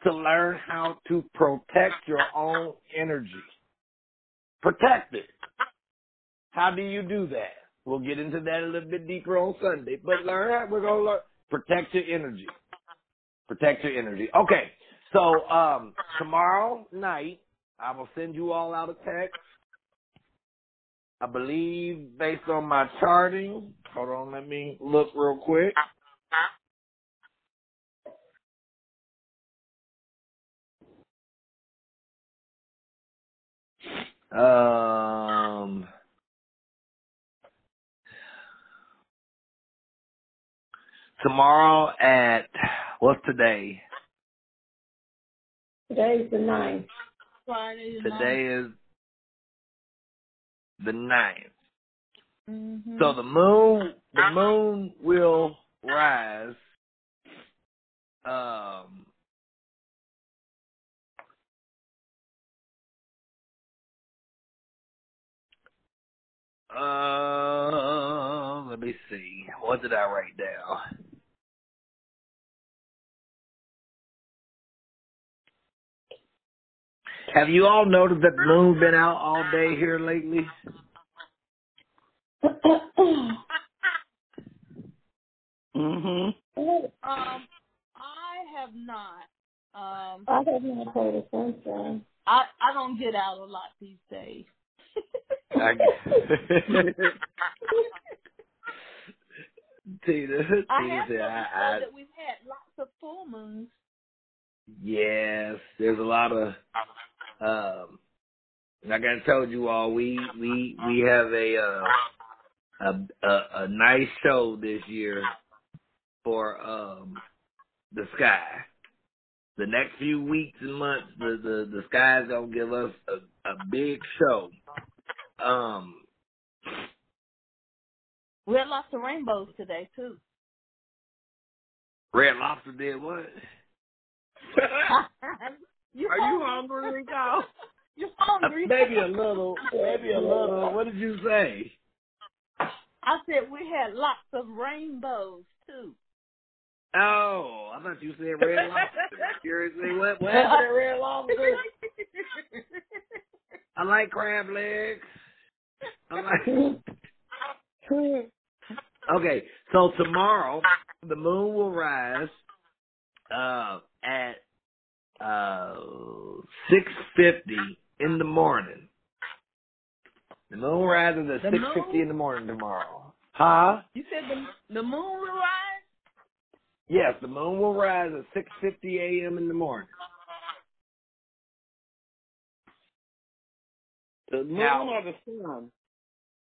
to learn how to protect your own energy. Protect it. How do you do that? We'll get into that a little bit deeper on Sunday. But learn how we're gonna learn protect your energy. Protect your energy. Okay. So um tomorrow night I will send you all out a text. I believe based on my charting. Hold on, let me look real quick. Um, tomorrow at what's today? Today's the ninth. Friday night. Today is the ninth. Mhm. So the moon, the moon will rise. Um, uh, let me see. What did I write down? Have you all noticed that the moon's been out all day here lately? Mhm. Um, I have not. Um, I have not heard of sunshine. I I don't get out a lot these days. I, Tina, Tina I have said, I, I, that we've had lots of full moons. yes, there's a lot of, um, like I told you all, we, we, we have a, uh, a, a, a nice show this year for, um, the sky. The next few weeks and months, the, the, the sky's gonna give us a, a big show. Um, We had lots of rainbows today too. Red Lobster did what? you Are you hungry, dog? You hungry? Maybe a little. Maybe a little. What did you say? I said we had lots of rainbows too. Oh, I thought you said red lobster. Seriously, what, what happened to red lobster? I like crab legs. I like. Okay, so tomorrow the moon will rise uh, at uh, six fifty in the morning. The moon rises at The six fifty in the morning tomorrow. Huh? you said the the moon will rise. Yes, the moon will rise at six fifty a.m. in the morning. The moon Now- or the sun?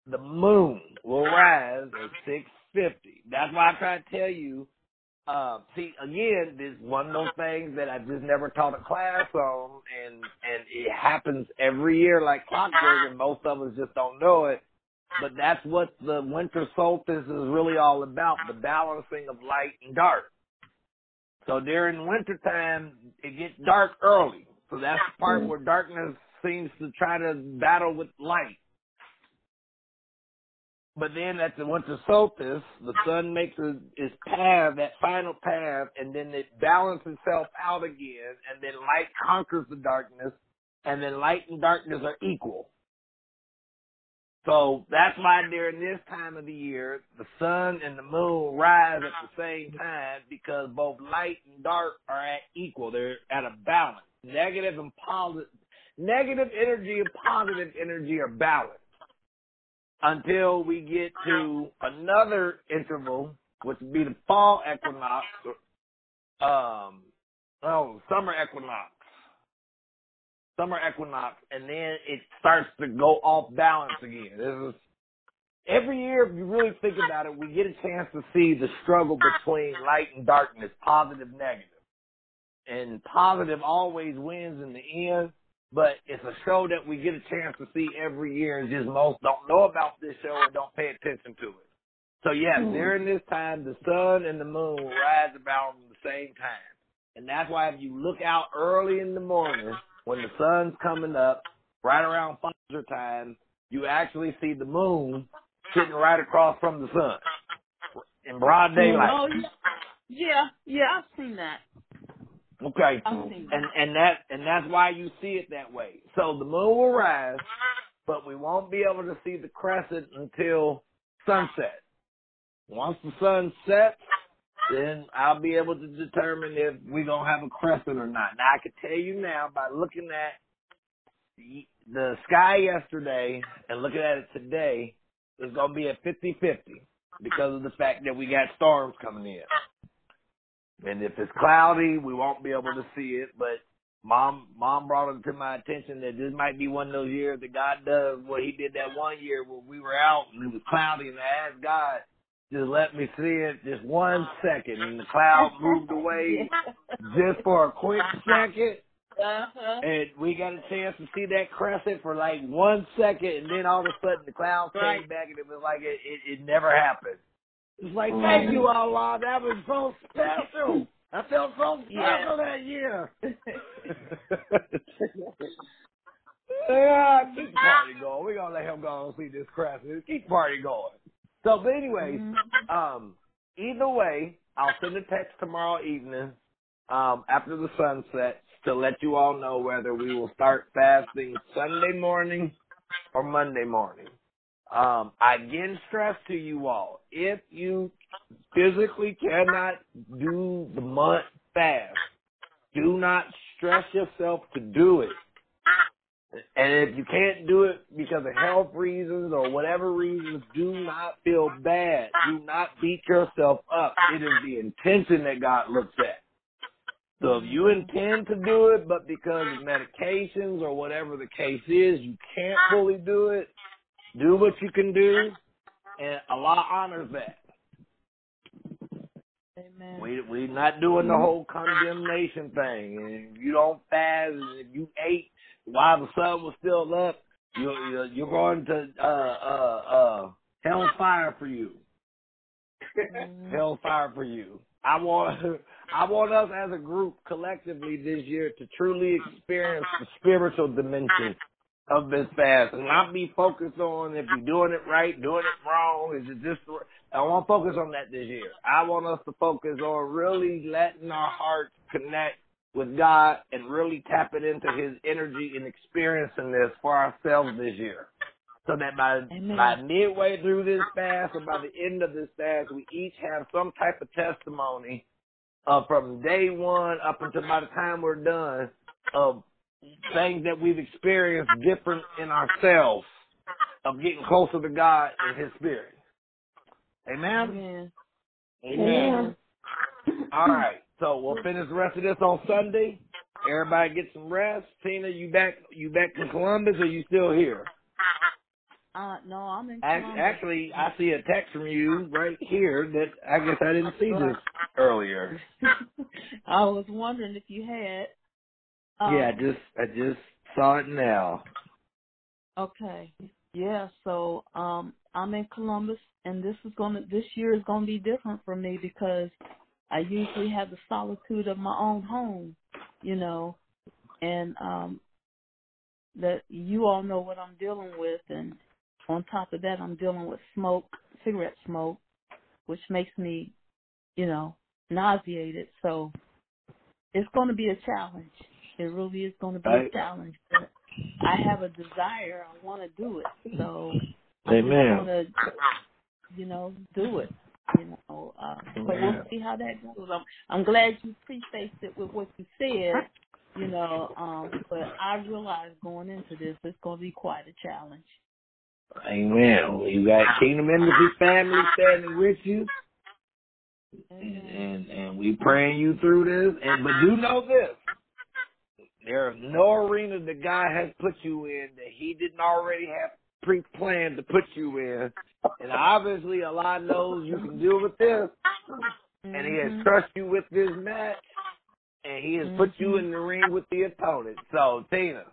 The moon will rise at six fifty. That's why I try to tell you. Uh, see, again, this is one of those things that I just never taught a class on, and and it happens every year like clockwork, and most of us just don't know it. But that's what the winter solstice is really all about: the balancing of light and dark. So during wintertime, it gets dark early. So that's the part where darkness seems to try to battle with light. But then at the winter solstice, the sun makes a, its path, that final path, and then it balances itself out again, and then light conquers the darkness, and then light and darkness are equal. So that's why during this time of the year, the sun and the moon rise at the same time because both light and dark are at equal. They're at a balance. Negative and positive, negative energy and positive energy are balanced until we get to another interval, which would be the fall equinox, um, oh, summer equinox, summer equinox, and then it starts to go off balance again. This is every year, if you really think about it, we get a chance to see the struggle between light and darkness, positive, negative, and positive always wins in the end but it's a show that we get a chance to see every year and just most don't know about this show and don't pay attention to it. So yes, Mhm. during this time the sun and the moon rise about at the same time. And that's why if you look out early in the morning when the sun's coming up, right around Fajr time, you actually see the moon sitting right across from the sun in broad daylight. Oh yeah, yeah, yeah. I've seen that. Okay. I've seen that. and and that and that's why you see it that way. So the moon will rise, but we won't be able to see the crescent until sunset. Once the sun sets, then I'll be able to determine if we're gonna have a crescent or not. Now I can tell you now by looking at the, the sky yesterday and looking at it today, it's gonna be a 50-50 because of the fact that we got storms coming in. And if it's cloudy, we won't be able to see it. But mom, mom brought it to my attention that this might be one of those years that God does what He did that one year when we were out and it was cloudy, and I asked God, just let me see it just one second, and the cloud moved away just for a quick second, Uh-huh. and we got a chance to see that crescent for like one second, and then all of a sudden the cloud came Right. back, and it was like it, it, it never happened. It's like, thank you, Allah. That was so special. I felt so special Yeah. that year. yeah, keep the party going. We're going to let him go and see this crescent. Keep the party going. So, but anyways, Mhm. um, either way, I'll send a text tomorrow evening um, after the sunset to let you all know whether we will start fasting Sunday morning or Monday morning. Um, I again stress to you all, if you physically cannot do the month fast, do not stress yourself to do it. And if you can't do it because of health reasons or whatever reasons, do not feel bad. Do not beat yourself up. It is the intention that God looks at. So if you intend to do it, but because of medications or whatever the case is, you can't fully do it, do what you can do, and Allah honors that. Amen. We we not doing the whole condemnation thing. And if you don't fast, and if you ate while the sun was still up, you're you're, you're going to uh uh uh hellfire for you. Hellfire for you. I want I want us as a group collectively this year to truly experience the spiritual dimension of this fast and not be focused on if you're doing it right, doing it wrong, is it just I want to focus on that this year. I want us to focus on really letting our hearts connect with God and really tapping into his energy and experiencing this for ourselves this year. So that by Amen. by midway through this fast or by the end of this fast, we each have some type of testimony uh, from day one up until by the time we're done of things that we've experienced different in ourselves of getting closer to God and His Spirit. Amen. Amen. Amen. All right. So we'll finish the rest of this on Sunday. Everybody get some rest. Tina, you back? You back in Columbus, or you still here? Uh, no, I'm in Columbus. Actually, I see a text from you right here that I guess I didn't see this earlier. I was wondering if you had. Um, yeah, I just I just saw it now. Okay. Yeah, so um I'm in Columbus and this is gonna this year is gonna be different for me because I usually have the solitude of my own home, you know, and um that you all know what I'm dealing with and on top of that I'm dealing with smoke, cigarette smoke, which makes me, you know, nauseated. So it's gonna be a challenge. It really is gonna be Right. a challenge. But I have a desire. I want to do it. So I Amen. just want to, you know, do it. You know, uh, so we'll see how that goes. I'm, I'm glad you prefaced it with what you said. You know, um, but I realized going into this, it's going to be quite a challenge. Amen. You got Kingdom Embassy family standing with you, and, and and we praying you through this. And but do know this: there is no arena that God has put you in that He didn't already have pre-planned to put you in. And obviously, Allah knows you can deal with this, and He has mm-hmm. trusted you with this match, and He has put you in the mm-hmm. ring with the opponent. So, Tina.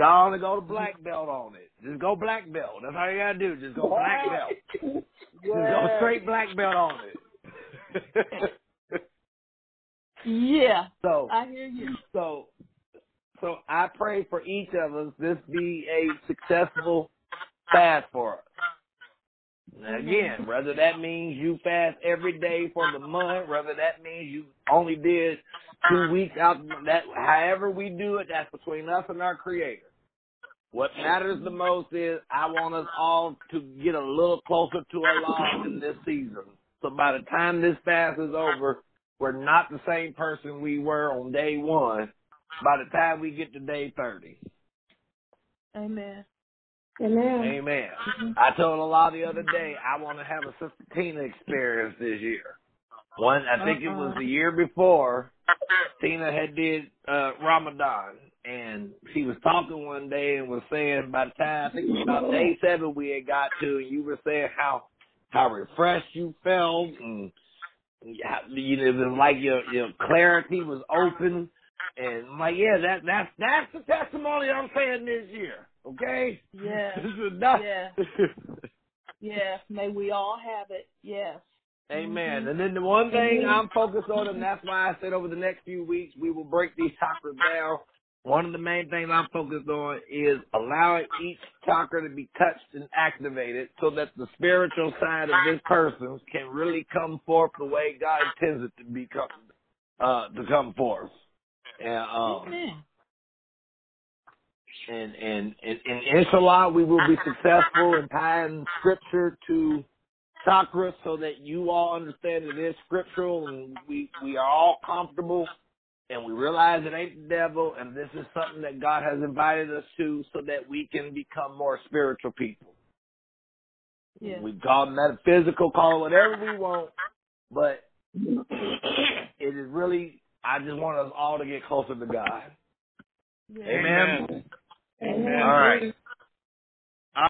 And go to black belt on it. Just go black belt. That's all you gotta do. Just go black belt. Just go straight black belt on it. Yeah, so I hear you. so so I pray for each of us this be a successful fast for us. Now again, whether that means you fast every day for the month, whether that means you only did two weeks out that however we do it, that's between us and our creator. What matters the most is I want us all to get a little closer to Allah in this season. So by the time this fast is over, we're not the same person we were on day one by the time we get to day 30. Amen. Amen. Amen. I told a lot the other day I want to have a Sister Tina experience this year. One, I think it was the year before, Tina had did uh Ramadan, and she was talking one day and was saying by the time I think it was about day seven we had got to, and you were saying how how refreshed you felt, and you know, it was like your your clarity was open, and I'm like yeah, that that's that's the testimony I'm saying this year. Okay. Yeah. This is not. Yeah. Yes, may we all have it. Yes. Amen. Mhm. And then the one thing I'm focused on, and that's why I said over the next few weeks we will break these chakras down. One of the main things I'm focused on is allowing each chakra to be touched and activated so that the spiritual side of this person can really come forth the way God intends it to become uh to come forth. And um, Amen. and and and, and inshallah, we will be successful in tying scripture to chakra so that you all understand it is scriptural and we we are all comfortable and we realize it ain't the devil and this is something that God has invited us to so that we can become more spiritual people. Yeah. We call it metaphysical, call it whatever we want, but it is really I just want us all to get closer to God. Yeah. Amen. Amen. All right.